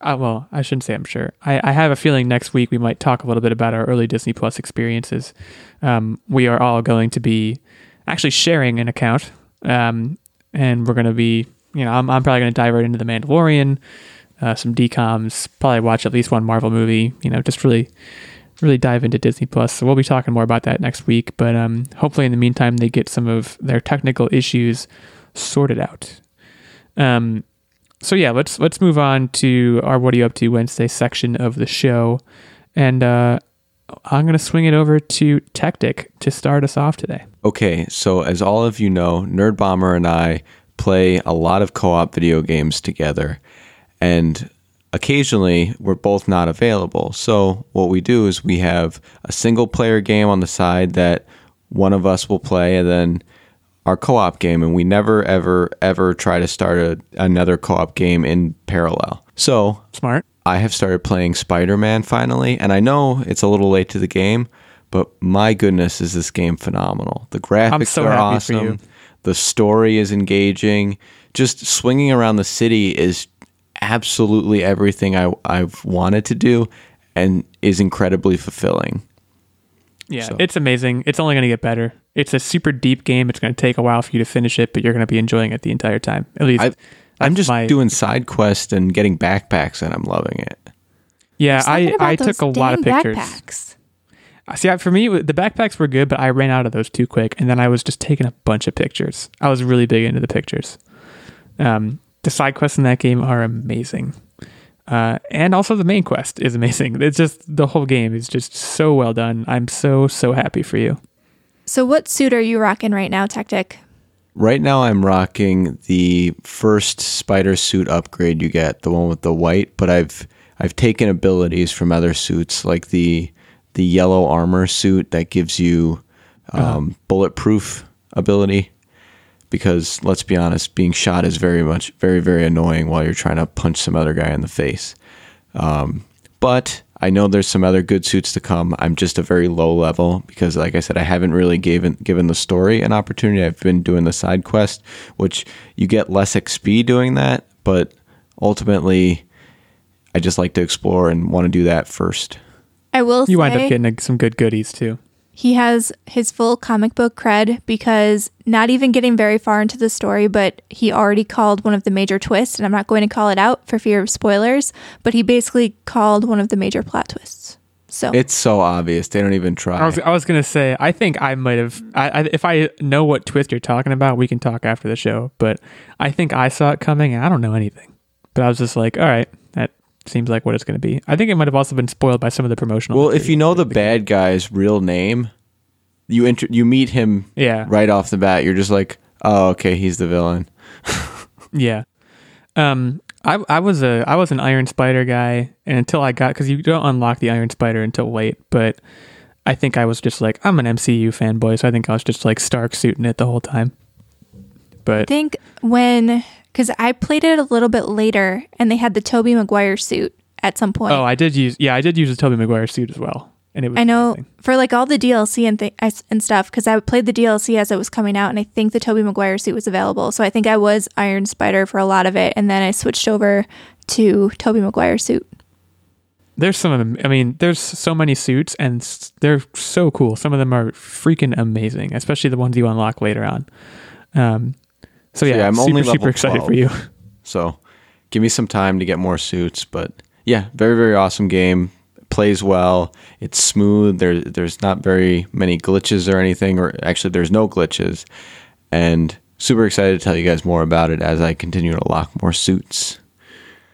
Uh, well, I shouldn't say I'm sure. I, I have a feeling next week we might talk a little bit about our early Disney Plus experiences. Um, we are all going to be actually sharing an account, um, and we're going to be, you know, I'm, I'm probably going to dive right into the Mandalorian, uh, some DComs, probably watch at least one Marvel movie. You know, just really, really dive into Disney Plus. So we'll be talking more about that next week. But um, hopefully, in the meantime, they get some of their technical issues sorted out. Um, so yeah, let's let's move on to our "What Are You Up to" Wednesday section of the show, and uh, I'm gonna swing it over to Tactic to start us off today. Okay, so as all of you know, Nerd Bomber and I play a lot of co op video games together, and occasionally we're both not available. So, what we do is we have a single player game on the side that one of us will play, and then our co op game, and we never, ever, ever try to start a, another co op game in parallel. So, Smart. I have started playing Spider Man finally, and I know it's a little late to the game, but my goodness, is this game phenomenal! The graphics so are awesome, the story is engaging. Just swinging around the city is absolutely everything I, I've wanted to do, and is incredibly fulfilling. Yeah, So- it's amazing. It's only gonna get better. It's a super deep game. It's gonna take a while for you to finish it, but you're gonna be enjoying it the entire time. At least I've, I'm just my- doing side quests and getting backpacks, and I'm loving it. Yeah, I I took a lot of dang pictures. Backpacks. See, for me, the backpacks were good, but I ran out of those too quick, and then I was just taking a bunch of pictures. I was really big into the pictures. Um, the side quests in that game are amazing, uh, and also the main quest is amazing. It's just the whole game is just so well done. I'm so so happy for you. So, what suit are you rocking right now, Tactic? Right now, I'm rocking the first spider suit upgrade you get, the one with the white. But I've I've taken abilities from other suits, like the the yellow armor suit that gives you um, bulletproof ability. Because let's be honest, being shot is very much very very annoying while you're trying to punch some other guy in the face. Um, but I know there's some other good suits to come. I'm just a very low level because, like I said, I haven't really given given the story an opportunity. I've been doing the side quest, which you get less XP doing that, but ultimately, I just like to explore and want to do that first. I will You say wind up getting some good goodies too. He has his full comic book cred because not even getting very far into the story, but he already called one of the major twists, and I'm not going to call it out for fear of spoilers, but he basically called one of the major plot twists. So It's so obvious; they don't even try. I was I was gonna say I think I might have I, I if I know what twist you're talking about, we can talk after the show. But I think I saw it coming. and I don't know anything, but I was just like, all right, that seems like what it's gonna be. I think it might have also been spoiled by some of the promotional. well, if you know the material. bad guy's real name, you enter, you meet him yeah, right off the bat. You're just like, oh, okay, he's the villain. Yeah. Um I I was a I was an Iron Spider guy and until I got cuz you don't unlock the Iron Spider until late, but I think I was just like I'm an MCU fanboy, so I think I was just like Stark suiting it the whole time. But I But think when, because I played it a little bit later, and they had the Tobey Maguire suit at some point. oh, I did use yeah, I did use the Tobey Maguire suit as well. And it was I know amazing. for like all the DLC and th- and stuff because I played the DLC as it was coming out, and I think the Tobey Maguire suit was available. So I think I was Iron Spider for a lot of it, and then I switched over to Tobey Maguire suit. There's some of them. I mean, there's so many suits and they're so cool. Some of them are freaking amazing, especially the ones you unlock later on. Um so yeah, yeah, I'm super only super excited 12. for you. So give me some time to get more suits. But yeah, very, very awesome game. Plays well. It's smooth. There, there's not very many glitches or anything, or actually, there's no glitches. And super excited to tell you guys more about it as I continue to lock more suits.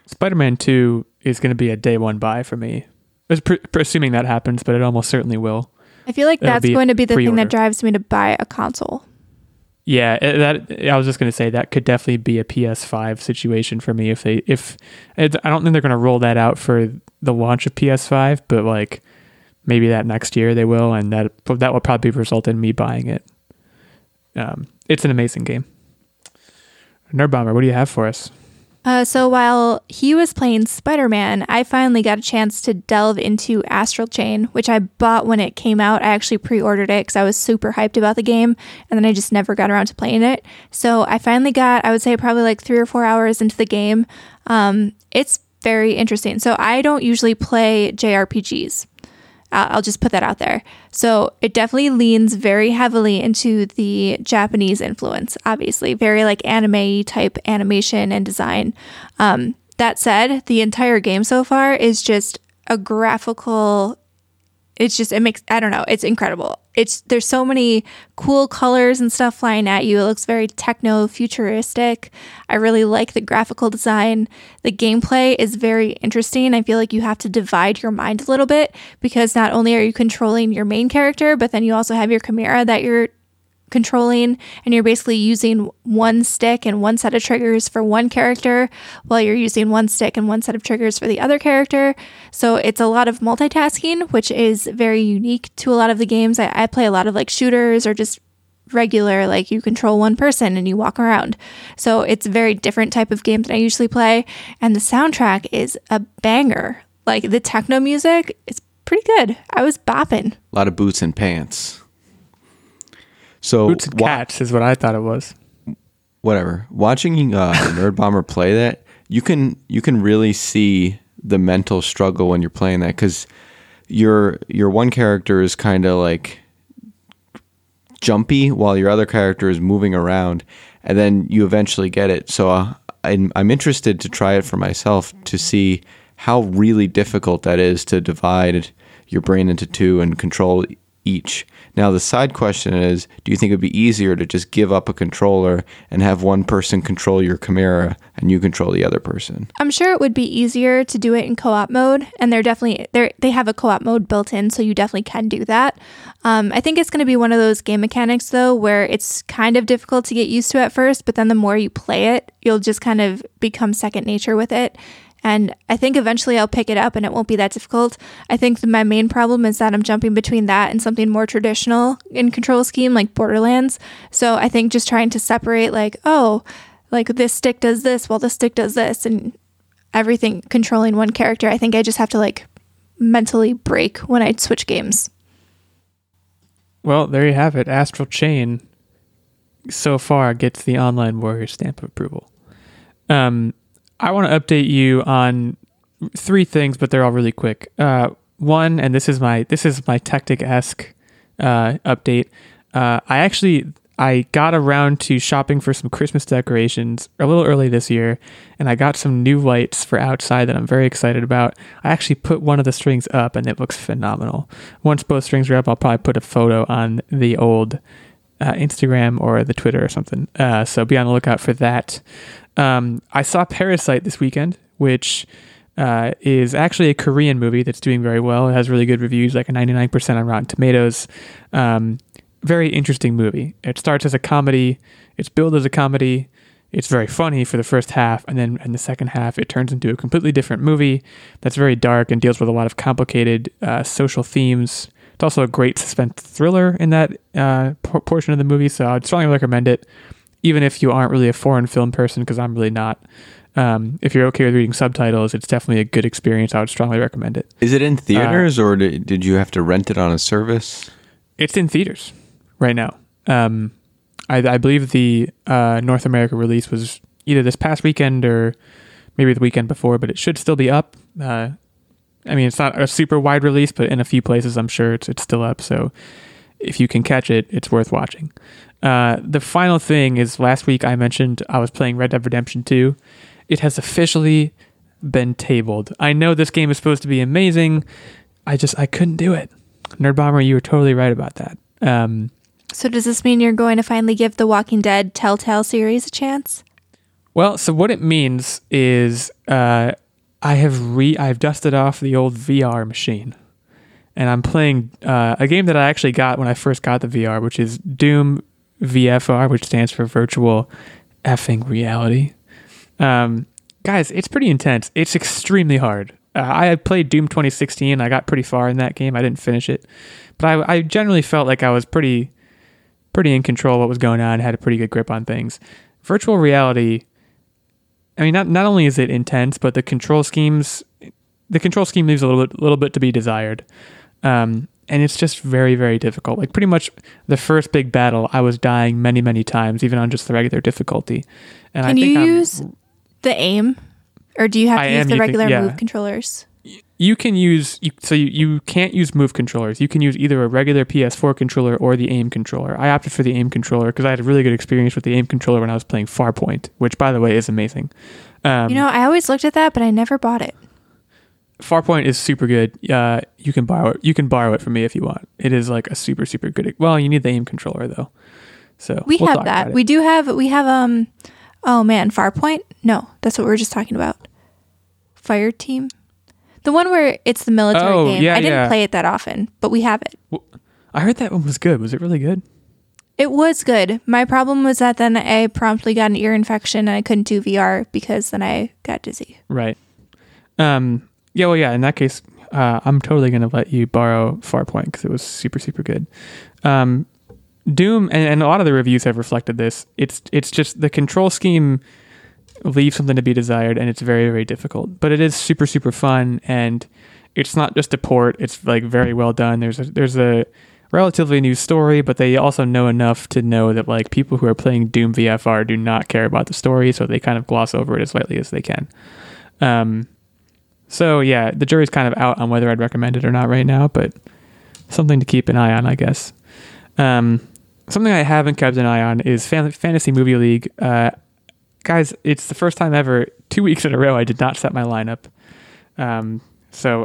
Spider-Man 2 is going to be a day one buy for me. It's pre- pre- assuming that happens, but it almost certainly will. I feel like That'll that's going to be the thing pre-order. that drives me to buy a console. Yeah, that I was just to say that could definitely be a PS5 situation for me if they if I don't think they're to roll that out for the launch of PS5, but like maybe that next year they will, and that that will probably result in me buying it. Um, it's an amazing game. Nerd Bomber, what do you have for us? Uh, so while he was playing Spider Man, I finally got a chance to delve into Astral Chain, which I bought when it came out. I actually pre ordered it because I was super hyped about the game, and then I just never got around to playing it. So I finally got, I would say, probably like three or four hours into the game. Um, it's very interesting. So I don't usually play JRPGs. I'll just put that out there. So it definitely leans very heavily into the Japanese influence, obviously, very like anime type animation and design. Um, that said, the entire game so far is just a graphical. It's just it makes I don't know. It's incredible. It's there's so many cool colors and stuff flying at you. It looks very techno futuristic. I really like the graphical design. The gameplay is very interesting. I feel like you have to divide your mind a little bit because not only are you controlling your main character, but then you also have your chimera that you're controlling and you're basically using one stick and one set of triggers for one character while you're using one stick and one set of triggers for the other character. So it's a lot of multitasking which is very unique to a lot of the games. I, I play a lot of like shooters or just regular like you control one person and you walk around. So it's a very different type of game than i usually play and the soundtrack is a banger. Like the techno music is pretty good. I was bopping. A lot of boots and pants. So Boots and wa- Cats is what I thought it was. whatever. Watching uh, Nerd Bomber play that, you can you can really see the mental struggle when you're playing that because your your one character is kind of like jumpy while your other character is moving around, and then you eventually get it. So uh, I'm I'm interested to try it for myself to see how really difficult that is to divide your brain into two and control each. Now, the side question is do you think it would be easier to just give up a controller and have one person control your Chimera and you control the other person? I'm sure it would be easier to do it in co-op mode, and they're definitely they they have a co-op mode built in, so you definitely can do that. Um, I think it's going to be one of those game mechanics though, where it's kind of difficult to get used to at first, but then the more you play it, you'll just kind of become second nature with it. And I think eventually I'll pick it up and it won't be that difficult. I think my main problem is that I'm jumping between that and something more traditional in control scheme like Borderlands. So I think just trying to separate, like, oh, like this stick does this while this stick does this, and everything controlling one character. I think I just have to like mentally break when I switch games. Well, there you have it. Astral Chain so far gets the online warrior stamp of approval. Um, I want to update you on three things, but they're all really quick. Uh, one, and this is my this is my tactic esque uh, update. Uh, I actually I got around to shopping for some Christmas decorations a little early this year, and I got some new lights for outside that I'm very excited about. I actually put one of the strings up, and it looks phenomenal. Once both strings are up, I'll probably put a photo on the old uh, Instagram or the Twitter or something. Uh, so be on the lookout for that. Um, I saw Parasite this weekend, which uh, is actually a Korean movie that's doing very well. It has really good reviews, like a 99% on Rotten Tomatoes. Um, very interesting movie. It starts as a comedy, it's billed as a comedy. It's very funny for the first half, and then in the second half, it turns into a completely different movie that's very dark and deals with a lot of complicated uh, social themes. It's also a great suspense thriller in that uh, por- portion of the movie, so I'd strongly recommend it, even if you aren't really a foreign film person, because I'm really not. Um, if you're okay with reading subtitles, it's definitely a good experience. I would strongly recommend it. Is it in theaters or did, did you have to rent it on a service? It's in theaters right now. Um, I, I believe the uh, North America release was either this past weekend or maybe the weekend before, but it should still be up. Uh, I mean, it's not a super wide release, but in a few places, I'm sure it's it's still up. So if you can catch it, it's worth watching. Uh, the final thing is last week I mentioned I was playing Red Dead Redemption 2. It has officially been tabled. I know this game is supposed to be amazing. I just I couldn't do it. Nerd Bomber, you were totally right about that. Um, So does this mean you're going to finally give the Walking Dead Telltale series a chance? Well, so what it means is uh, I have re I've dusted off the old VR machine, and I'm playing uh, a game that I actually got when I first got the VR, which is Doom VFR, which stands for Virtual Effing Reality. Um, guys, it's pretty intense. It's extremely hard. Uh, I played Doom 2016. I got pretty far in that game. I didn't finish it, but I, I generally felt like I was pretty pretty in control of what was going on. Had a pretty good grip on things. Virtual reality. I mean, not not only is it intense, but the control schemes, the control scheme leaves a little bit, little bit to be desired, um, and it's just very, very difficult. Like pretty much the first big battle, I was dying many, many times, even on just the regular difficulty. And Can I think you I'm- use the aim, or do you have to I use am the using- regular yeah. move controllers? You can use you, so you, you can't use move controllers you can use either a regular ps4 controller or the aim controller i opted for the aim controller because i had a really good experience with the aim controller when i was playing farpoint which by the way is amazing um, you know, I always looked at that, but I never bought it. farpoint is super good uh, you can borrow it you can borrow it from me if you want it is like a super super good well you need the aim controller though so We we'll have that. We do have. We have. Um. Oh man, Farpoint. No, that's what we were just talking about. Fire Team, the one where it's the military Oh, game. yeah, I didn't yeah. play it that often, but we have it. i heard that one was good was it really good It was good. My problem was that then I promptly got an ear infection and I couldn't do VR because then I got dizzy. Right. Um. Yeah. Well. Yeah. In that case, uh, I'm totally gonna let you borrow Farpoint because it was super super good. Um, Doom and, and a lot of the reviews have reflected this. It's it's just the control scheme leaves something to be desired, and it's very very difficult. But it is super super fun, and it's not just a port. It's like very well done. There's a there's a relatively new story, but they also know enough to know that like people who are playing Doom VFR do not care about the story, so they kind of gloss over it as lightly as they can. Um, so yeah, the jury's kind of out on whether I'd recommend it or not right now, but something to keep an eye on, I guess. Um, something I haven't kept an eye on is Fan- Fantasy Movie League. Uh, guys, it's the first time ever, two weeks in a row, I did not set my lineup. Um, so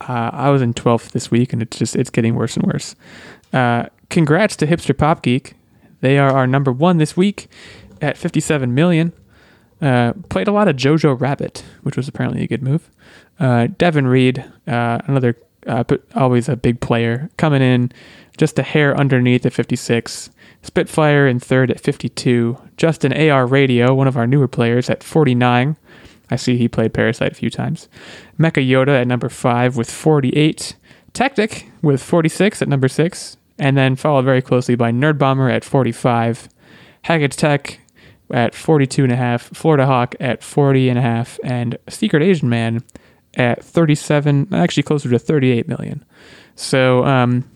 uh, I was in 12th this week, and it's just it's getting worse and worse. Uh, congrats to Hipster Pop Geek. They are our number one this week at 57 million. Uh, played a lot of Jojo Rabbit, which was apparently a good move. Uh, Devin Reed, uh, another, uh, but always a big player, coming in just a hair underneath at 56. Spitfire in third at 52. Justin AR Radio, one of our newer players, at 49. I see he played Parasite a few times. Mecha Yoda at number five with 48. Tactic with 46 at number six. And then followed very closely by Nerd Bomber at 45. Haggett's Tech at 42 and a half. Florida Hawk at 40 and a half. And Secret Asian Man at 37, actually closer to 38 million. So, um,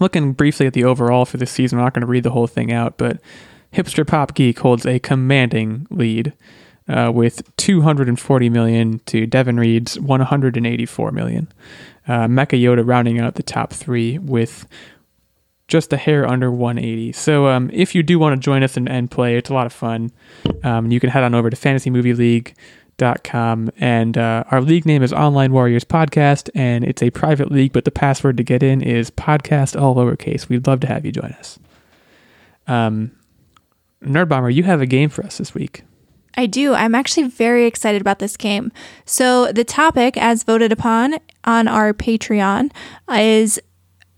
looking briefly at the overall for this season, I'm not going to read the whole thing out, but Hipster Pop Geek holds a commanding lead uh, with 240 million to Devin Reed's 184 million. Uh, Mecha Yoda rounding out the top three with just a hair under 180. So um, if you do want to join us and, and play, it's a lot of fun. Um, you can head on over to fantasymovieleague.com and uh, our league name is Online Warriors Podcast and it's a private league, but the password to get in is podcast all lowercase. We'd love to have you join us. Um, Nerd Bomber, you have a game for us this week. I do. I'm actually very excited about this game. So, the topic, as voted upon on our Patreon, is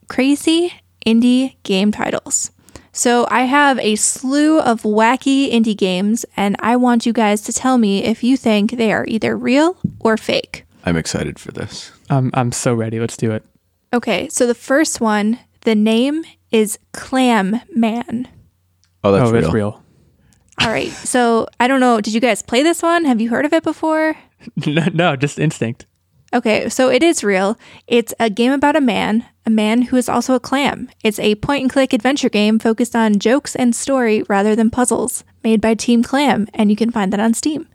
crazy indie game titles. So, I have a slew of wacky indie games, and I want you guys to tell me if you think they are either real or fake. I'm excited for this. I'm, I'm so ready. Let's do it. Okay, so the first one, the name is Clam Man. Oh, that's oh, real. it's real. All right, so I don't know. Did you guys play this one? Have you heard of it before? no, no, just instinct. Okay, so it is real. It's a game about a man, a man who is also a clam. It's a point and click adventure game focused on jokes and story rather than puzzles, made by Team Clam, and you can find that on Steam.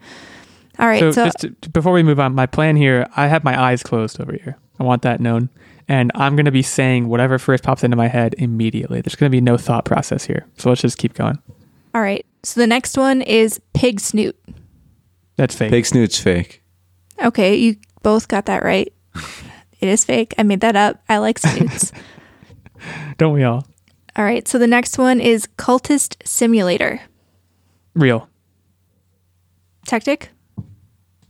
All right, So, so, just to, before we move on, my plan here, I have my eyes closed over here. I want that known. And I'm going to be saying whatever first pops into my head immediately. There's going to be no thought process here. So let's just keep going. all right. So the next one is Pig Snoot. That's fake. Pig snoot's fake. Okay, you both got that right. it is fake. I made that up. I like snoots. Don't we all? all right, so the next one is Cultist Simulator. Real. Tactic?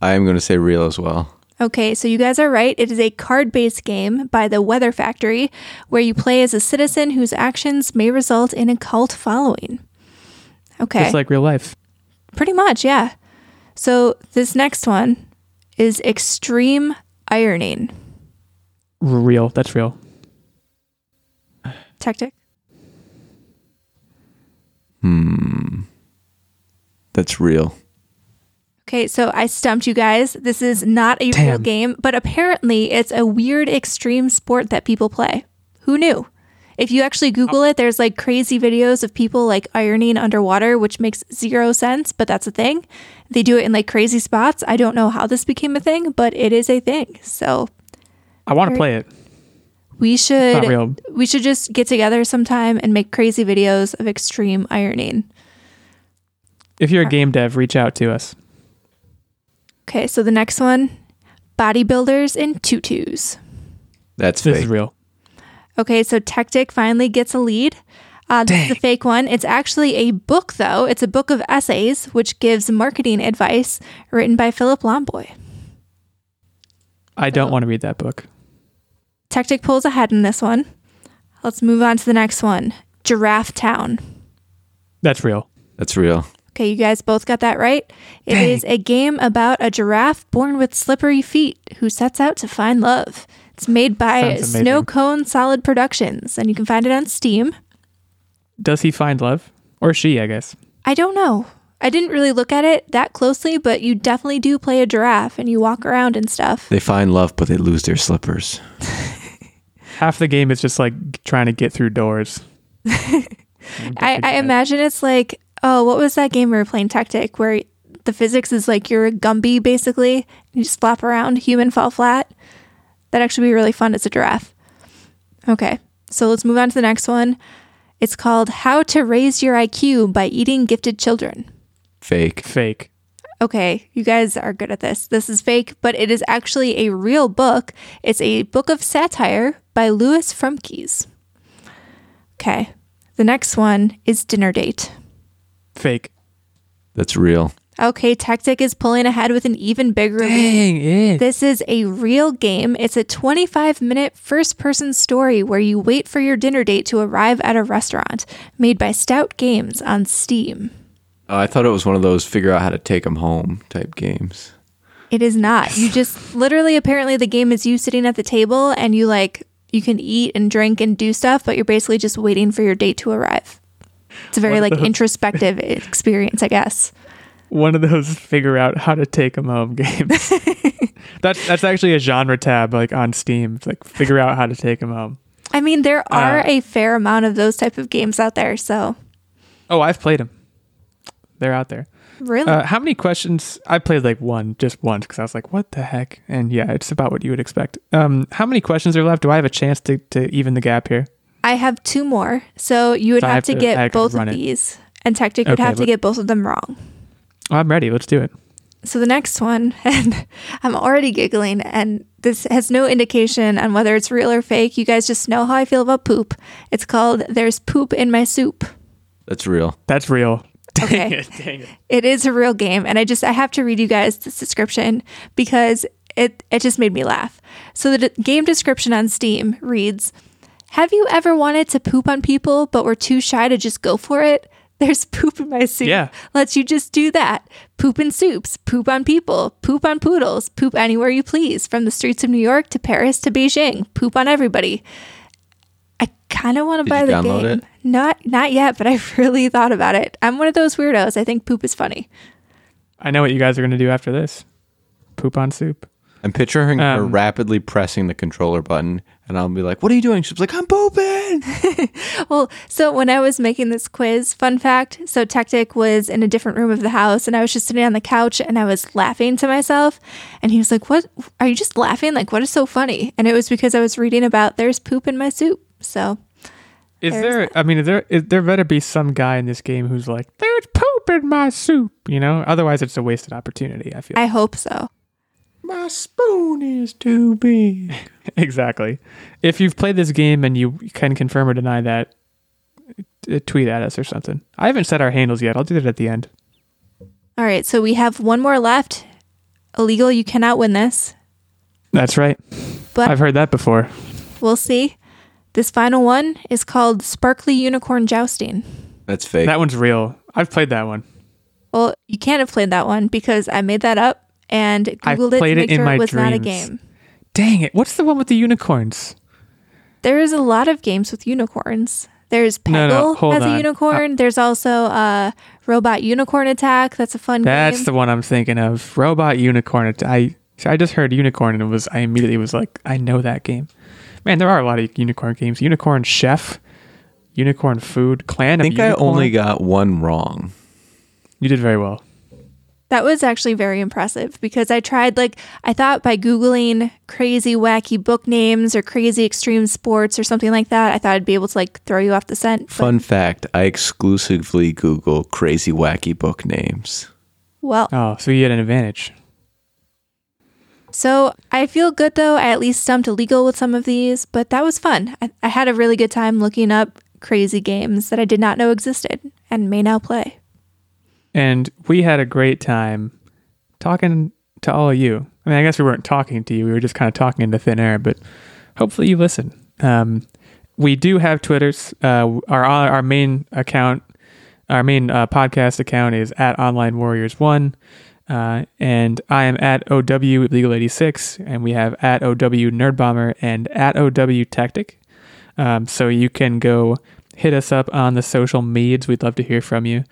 I am going to say real as well. Okay, so you guys are right. It is a card based game by the Weather Factory where you play as a citizen whose actions may result in a cult following. Okay, Just like real life. pretty much, yeah. So this next one is Extreme Ironing. Real. That's real. Tactic? Hmm. That's real. Okay, so I stumped you guys. This is not a real game, but apparently it's a weird extreme sport that people play. Who knew? If you actually Google it, there's like crazy videos of people like ironing underwater, which makes zero sense, but that's a thing. They do it in like crazy spots. I don't know how this became a thing, but it is a thing. So I want to play it. we should we should just get together sometime and make crazy videos of extreme ironing. If you're a uh, game dev, reach out to us. Okay, so the next one, bodybuilders in tutus. That's This fake. is real. Okay, so Tactic finally gets a lead. Uh, this is the fake one. It's actually a book, though. It's a book of essays, which gives marketing advice written by Philip Lomboy. I don't want to read that book. Tactic pulls ahead in this one. Let's move on to the next one Giraffe Town. That's real. That's real. Okay, you guys both got that right. It is a game about a giraffe born with slippery feet who sets out to find love. It's made by Sounds. Snow Cone Solid Productions, and you can find it on Steam. Does he find love? Or she, I guess. I don't know. I didn't really look at it that closely, but you definitely do play a giraffe and you walk around and stuff. They find love, but they lose their slippers. Half the game is just like trying to get through doors. I, I imagine it's like, oh, what was that game we were playing, Tactic, where the physics is like you're a Gumby basically. You just flop around, human fall flat. That'd actually be really fun as a giraffe. Okay, so let's move on to the next one. It's called How to Raise Your IQ by Eating Gifted Children. Fake. Fake. Okay, you guys are good at this. This is fake, but it is actually a real book. It's a book of satire by Lewis Frumkes. Okay, the next one is Dinner Date. Fake. That's real. Okay, Tactic is pulling ahead with an even bigger lead. Dang it. This is a real game. It's a 25 minute first person story where you wait for your dinner date to arrive at a restaurant, made by Stout Games on Steam. Oh, I thought it was one of those figure out how to take them home type games. It is not. You just literally, apparently, the game is you sitting at the table and you like, you can eat and drink and do stuff, but you're basically just waiting for your date to arrive. It's a very What like the- introspective experience, I guess. One of those figure out how to take them home games. that's that's actually a genre tab like on Steam. It's like figure out how to take them home. I mean, there are Uh, a fair amount of those type of games out there. So Oh, I've played them. They're out there. really, Uh, how many questions? I played like one, just once, because I was like, "What the heck?" And yeah, it's about what you would expect. Um, how many questions are left? Do I have a chance to, to even the gap here? I have two more. So you would So have, have to, get both of it. these, and Tactic would Okay, have to get both of them wrong. Oh, I'm ready. Let's do it. So the next one, and I'm already giggling, and this has no indication on whether it's real or fake. You guys just know how I feel about poop. It's called There's Poop in My Soup. That's real. That's real. Dang Okay. it! Dang it! It is a real game, and I just I have to read you guys this description because it it just made me laugh. So the d- game description on Steam reads: Have you ever wanted to poop on people but were too shy to just go for it? There's poop in my soup. Yeah. Let's you just do that. Poop in soups, poop on people, poop on poodles, poop anywhere you please, from the streets of New York to Paris to Beijing. Poop on everybody. I kind of want to buy you the game. it? Not not yet, but I've really thought about it. I'm one of those weirdos. I think poop is funny. I know what you guys are gonna do after this. Poop on soup. I'm picturing her Um, rapidly pressing the controller button, and I'll be like, "What are you doing?" She's like, "I'm pooping." Well, so when I was making this quiz, fun fact, so Tactic was in a different room of the house and I was just sitting on the couch and I was laughing to myself and he was like, "What? Are you just laughing? Like what is so funny?" And it was because I was reading about there's poop in my soup. So, Is There's there? I mean, is there? Is, there better be some guy in this game who's like, "There's poop in my soup," you know? Otherwise, it's a wasted opportunity. I feel. I hope so. My spoon is too big. exactly. If you've played this game and you can confirm or deny that, t- tweet at us or something. I haven't set our handles yet. I'll do that at the end. All right, so we have one more left. Illegal, you cannot win this, That's right. but I've heard that before. we'll see. This final one is called Sparkly Unicorn Jousting. That's fake. That one's real. I've played that one. Well, you can't have played that one because I made that up and I Googled it to played it sure it was not a game. Dang it! What's the one with the unicorns? There is a lot of games with unicorns. There's Peggle No, no, hold has a on. Uh, unicorn. There's also uh, Robot Unicorn Attack. That's a fun That's game. the one I'm thinking of. Robot Unicorn. It- I I just heard unicorn and it was I immediately was like I know that game. Man, there are a lot of unicorn games. Unicorn Chef, Unicorn Food, Clan I of think I only got one wrong. You did very well. That was actually very impressive because I tried like I thought by googling crazy wacky book names or crazy extreme sports or something like that, I thought I'd be able to like throw you off the scent. but- Fun fact: I exclusively Google crazy wacky book names. well, Oh, so you had an advantage. So I feel good though. I at least stumped illegal with some of these, but that was fun. I, I had a really good time looking up crazy games that I did not know existed and may now play. And we had a great time talking to all of you. I mean, I guess we weren't talking to you. We were just kind of talking into thin air, but hopefully you listen. Um, we do have Twitters. Uh, our our main account, our main uh, podcast account is at Online Warriors One, uh, and I am at OW Legal eighty six, and we have at OW Nerd Bomber and at OW Tactic. Um, so you can go hit us up on the social medias. We'd love to hear from you.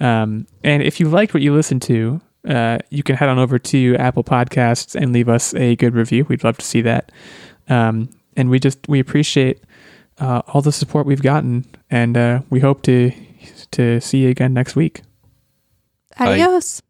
Um, and if you liked what you listened to, uh, you can head on over to Apple Podcasts and leave us a good review. We'd love to see that. Um, and we just we appreciate uh, all the support we've gotten, and uh, we hope to to see you again next week. Bye. Adios.